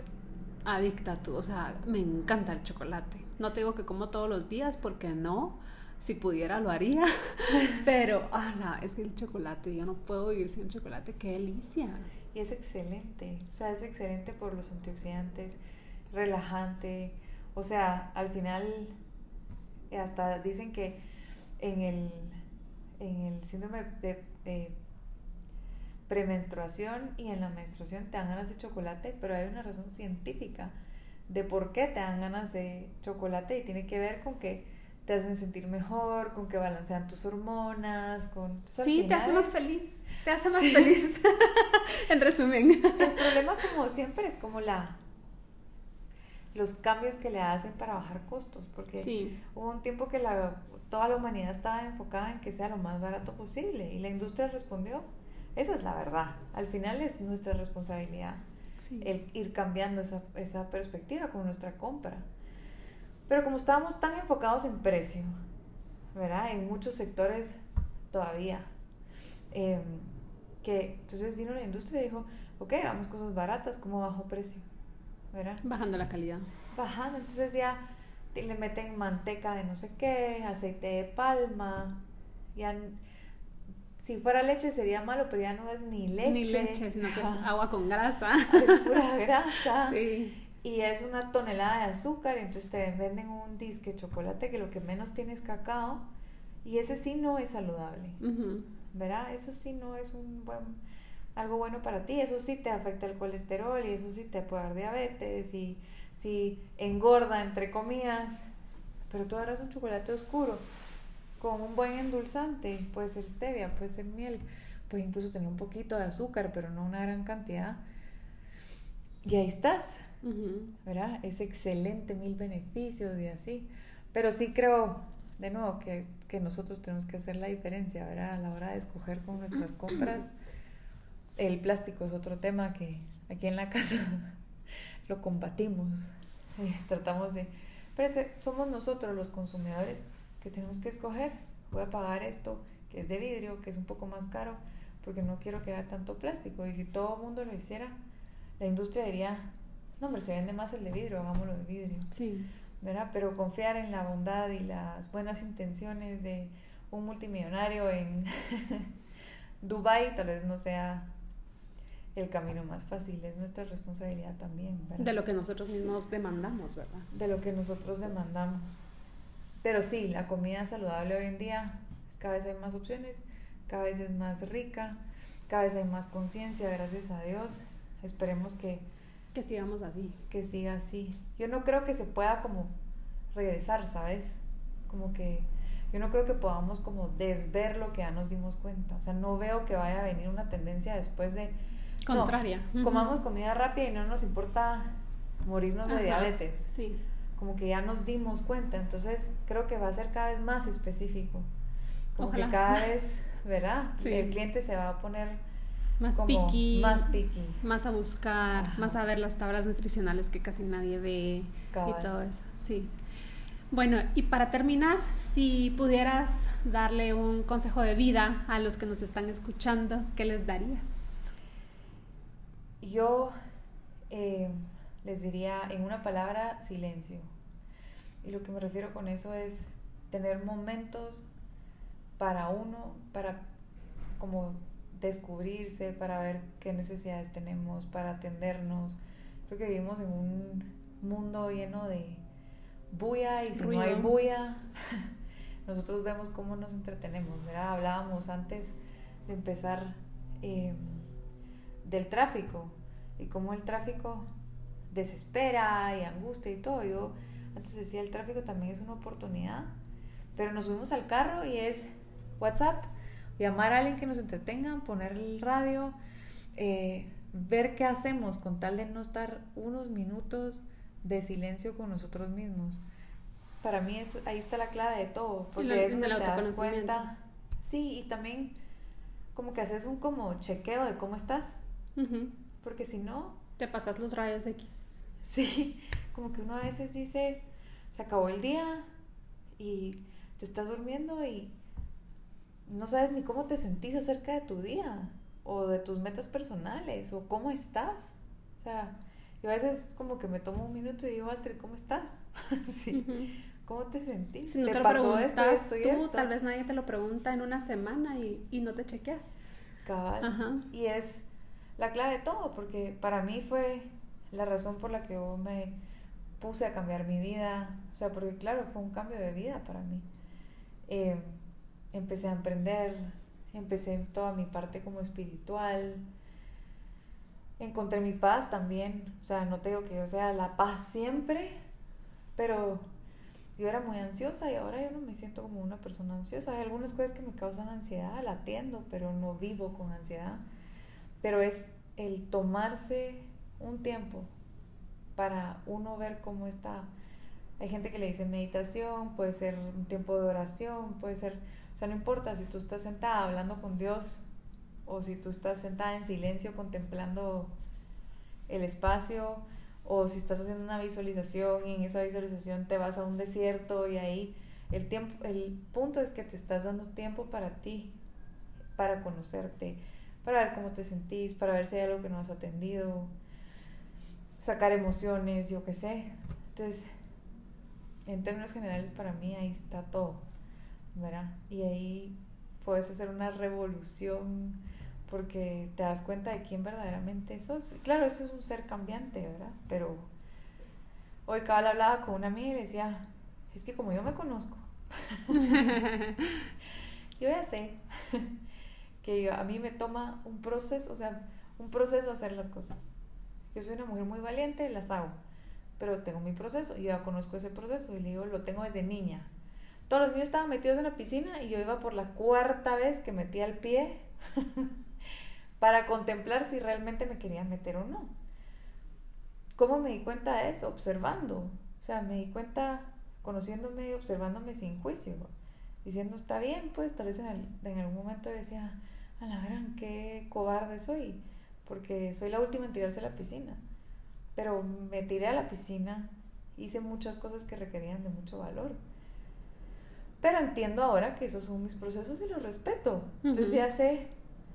adicta a tú. O sea, me encanta el chocolate. No te digo que como todos los días porque no. Si pudiera lo haría. *laughs* Pero, ala, es que el chocolate, yo no puedo vivir sin chocolate. Qué delicia. Y es excelente. O sea, es excelente por los antioxidantes relajante. O sea, al final hasta dicen que en el, en el síndrome de eh, premenstruación y en la menstruación te dan ganas de chocolate, pero hay una razón científica de por qué te dan ganas de chocolate y tiene que ver con que te hacen sentir mejor, con que balancean tus hormonas, con... Sí, te hace más feliz, te hace más feliz, *laughs* en resumen. El problema como siempre es como la los cambios que le hacen para bajar costos, porque hubo un tiempo que la, toda la humanidad estaba enfocada en que sea lo más barato posible y la industria respondió. Esa es la verdad. Al final es nuestra responsabilidad el ir cambiando esa, esa perspectiva con nuestra compra. Pero como estábamos tan enfocados en precio, ¿verdad? En muchos sectores todavía, em, que entonces vino la industria y dijo, ok, hagamos cosas baratas, ¿cómo bajo precio? Bajando la calidad. Bajando, entonces ya le meten manteca de no sé qué, aceite de palma, ya si fuera leche sería malo, pero ya no es ni leche. Ni leche, sino que es agua con grasa. Es pura grasa. *laughs* Sí. Y es una tonelada de azúcar, entonces te venden un disque de chocolate que lo que menos tiene es cacao, y ese sí no es saludable. ¿Verdad? Eso sí no es un buen algo bueno para ti. Eso sí te afecta el colesterol y eso sí te puede dar diabetes y si engorda entre comillas. Pero tú agarras un chocolate oscuro con un buen endulzante, puede ser stevia, puede ser miel, puede incluso tener un poquito de azúcar, pero no una gran cantidad. Y ahí estás, ¿verdad? Es excelente, mil beneficios y así. Pero sí creo, de nuevo, que, que nosotros tenemos que hacer la diferencia, ¿verdad? A la hora de escoger con nuestras compras el plástico es otro tema que aquí en la casa *laughs* lo combatimos. *laughs* Tratamos de... Pero somos nosotros los consumidores que tenemos que escoger. Voy a pagar esto que es de vidrio, que es un poco más caro, porque no quiero que haya tanto plástico. Y si todo el mundo lo hiciera, la industria diría, no, hombre, se vende más el de vidrio, hagámoslo de vidrio. Sí. ¿Verdad? Pero confiar en la bondad y las buenas intenciones de un multimillonario en *laughs* Dubai tal vez no sea el camino más fácil. Es nuestra responsabilidad también. De lo que nosotros mismos demandamos, ¿verdad? De lo que nosotros demandamos. Pero sí, la comida saludable hoy en día, cada vez hay más opciones, cada vez es más rica, cada vez hay más conciencia, gracias a Dios. Esperemos que... Que sigamos así. Que siga así. Yo no creo que se pueda como regresar, ¿sabes? Como que yo no creo que podamos como desver lo que ya nos dimos cuenta. O sea, no veo que vaya a venir una tendencia después de Contraria. Comamos comida rápida y no nos importa morirnos de diabetes. Sí. Como que ya nos dimos cuenta. Entonces, creo que va a ser cada vez más específico. Como que cada vez ¿verdad? *laughs* El cliente se va a poner más picky, más picky, más a buscar, más a ver las tablas nutricionales que casi nadie ve y todo eso. Sí. Bueno, y para terminar, si pudieras darle un consejo de vida a los que nos están escuchando, ¿qué les darías? Yo eh, les diría en una palabra silencio. Y lo que me refiero con eso es tener momentos para uno, para como descubrirse, para ver qué necesidades tenemos, para atendernos. Creo que vivimos en un mundo lleno de bulla y si no hay bulla, *laughs* nosotros vemos cómo nos entretenemos, ¿verdad? Hablábamos antes de empezar em, del tráfico y cómo el tráfico desespera y angustia y todo. Yo antes decía, el tráfico también es una oportunidad, pero nos subimos al carro y es WhatsApp, llamar a alguien que nos entretenga, poner el radio, eh, ver qué hacemos con tal de no estar unos minutos de silencio con nosotros mismos. Para mí es, ahí está la clave de todo, porque es te das cuenta. Sí, y también como que haces un como chequeo de cómo estás, porque si no... Te pasas los rayos X. *laughs* Sí, como que uno a veces dice, se acabó el día y te estás durmiendo y no sabes ni cómo te sentís acerca de tu día o de tus metas personales o cómo estás. O sea, yo a veces como que me tomo un minuto y digo, Astrid, ¿cómo estás? *laughs* sí. ¿Cómo te sentís? Si no te, pasó esto, tú, tal vez nadie te lo pregunta en una semana y, y no te chequeas. Cabal. Y es la clave de todo, porque para mí fue la razón por la que yo me puse a cambiar mi vida. O sea, porque claro, fue un cambio de vida para mí. Eh, empecé a emprender, empecé toda mi parte como espiritual, encontré mi paz también, o sea, no tengo que yo sea la paz siempre, pero yo era muy ansiosa y ahora yo no me siento como una persona ansiosa. Hay algunas cosas que me causan ansiedad, la atiendo, pero no vivo con ansiedad. Pero es el tomarse un tiempo para uno ver cómo está. Hay gente que le dice meditación, puede ser un tiempo de oración, puede ser o sea, no importa si tú estás sentada hablando con Dios o si tú estás sentada en silencio contemplando el espacio o si estás haciendo una visualización y en esa visualización te vas a un desierto y ahí el tiempo el punto es que te estás dando tiempo para ti, para conocerte, para ver cómo te sentís, para ver si hay algo que no has atendido, sacar emociones, yo qué sé. Entonces, en términos generales para mí ahí está todo. ¿verdad? Y ahí puedes hacer una revolución porque te das cuenta de quién verdaderamente sos. Claro, eso es un ser cambiante, ¿verdad? Pero hoy cabal hablaba con una amiga y decía, es que como yo me conozco, *laughs* yo ya sé *laughs* que a mí me toma un proceso, o sea, un proceso hacer las cosas. Yo soy una mujer muy valiente, las hago, pero tengo mi proceso, y yo conozco ese proceso y le digo, lo tengo desde niña. Todos los niños estaban metidos en la piscina y yo iba por la cuarta vez que metía el pie *laughs* para contemplar si realmente me quería meter o no. ¿Cómo me di cuenta de eso? Observando. O sea, me di cuenta conociéndome y observándome sin juicio. Diciendo, está bien, pues tal vez en, en algún momento decía, a la gran, qué cobarde soy, porque soy la última en tirarse a la piscina. Pero me tiré a la piscina, hice muchas cosas que requerían de mucho valor pero entiendo ahora que esos son mis procesos y los respeto. Entonces ya sé,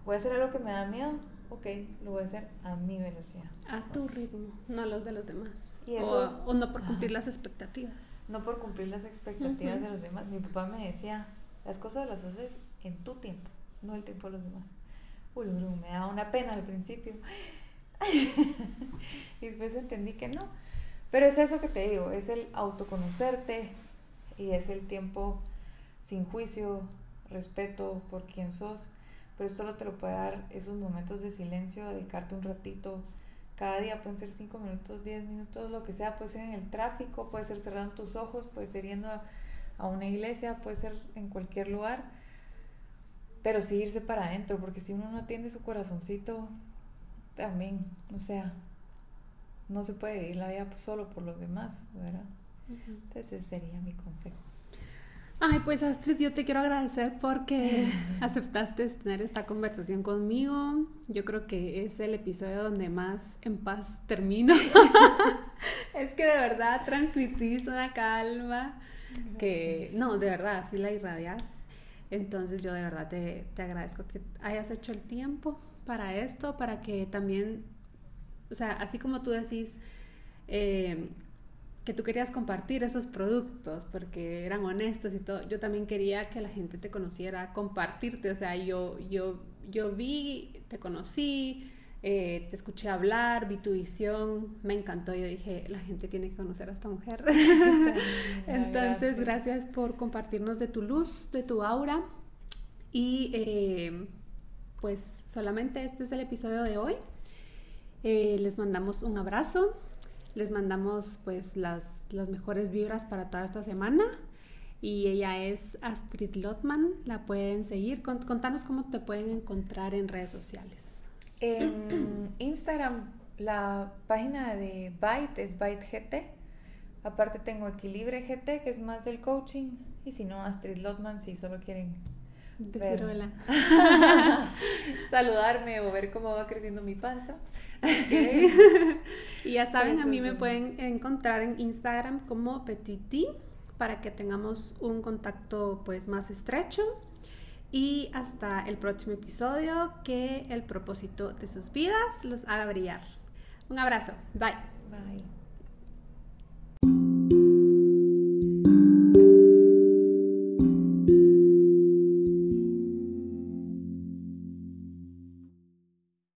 voy a hacer algo que me da miedo, ok, lo voy a hacer a mi velocidad. A tu ritmo, no a los de los demás. Y eso, o, no por cumplir las expectativas. No por cumplir las expectativas de los demás. Mi papá me decía, las cosas las haces en tu tiempo, no el tiempo de los demás. Uy, me daba una pena al principio. *laughs* y después entendí que no. Pero es eso que te digo, es el autoconocerte y es el tiempo sin juicio, respeto por quien sos, pero esto no te lo puede dar esos momentos de silencio, dedicarte un ratito. Cada día pueden ser 5 minutos, 10 minutos, lo que sea, puede ser en el tráfico, puede ser cerrando tus ojos, puede ser yendo a, una iglesia, puede ser en cualquier lugar, pero sí irse para adentro, porque si uno no atiende su corazoncito, también, o sea, no se puede vivir la vida solo por los demás, ¿verdad? Entonces ese sería mi consejo. Ay, pues Astrid, yo te quiero agradecer porque *laughs* aceptaste tener esta conversación conmigo. Yo creo que es el episodio donde más en paz termino. *laughs* es que de verdad transmitís una calma que, no, de verdad, sí la irradias. Entonces yo de verdad te, te agradezco que hayas hecho el tiempo para esto, para que también, o sea, así como tú decís, eh, que tú querías compartir esos productos porque eran honestos y todo. Yo también quería que la gente te conociera, compartirte. O sea, yo, yo, yo vi, te conocí, eh, te escuché hablar, vi tu visión, me encantó. Yo dije, la gente tiene que conocer a esta mujer. *laughs* *laughs* Entonces, gracias. por compartirnos de tu luz, de tu aura. Y eh, pues solamente este es el episodio de hoy. Eh, les mandamos un abrazo les mandamos pues las, las mejores vibras para toda esta semana. Y ella es Astrid Lotman, la pueden seguir. Contanos cómo te pueden encontrar en redes sociales. En Instagram, la página de Byte es ByteGT. Aparte tengo Equilibre GT, que es más del coaching. Y si no, Astrid Lotman, si solo quieren Decir hola. *laughs* Saludarme o ver cómo va creciendo mi panza. *laughs* y ya saben, a mí me pueden encontrar en Instagram como Petiti para que tengamos un contacto pues más estrecho. Y hasta el próximo episodio, que el propósito de sus vidas los haga brillar. Un abrazo. Bye. Bye.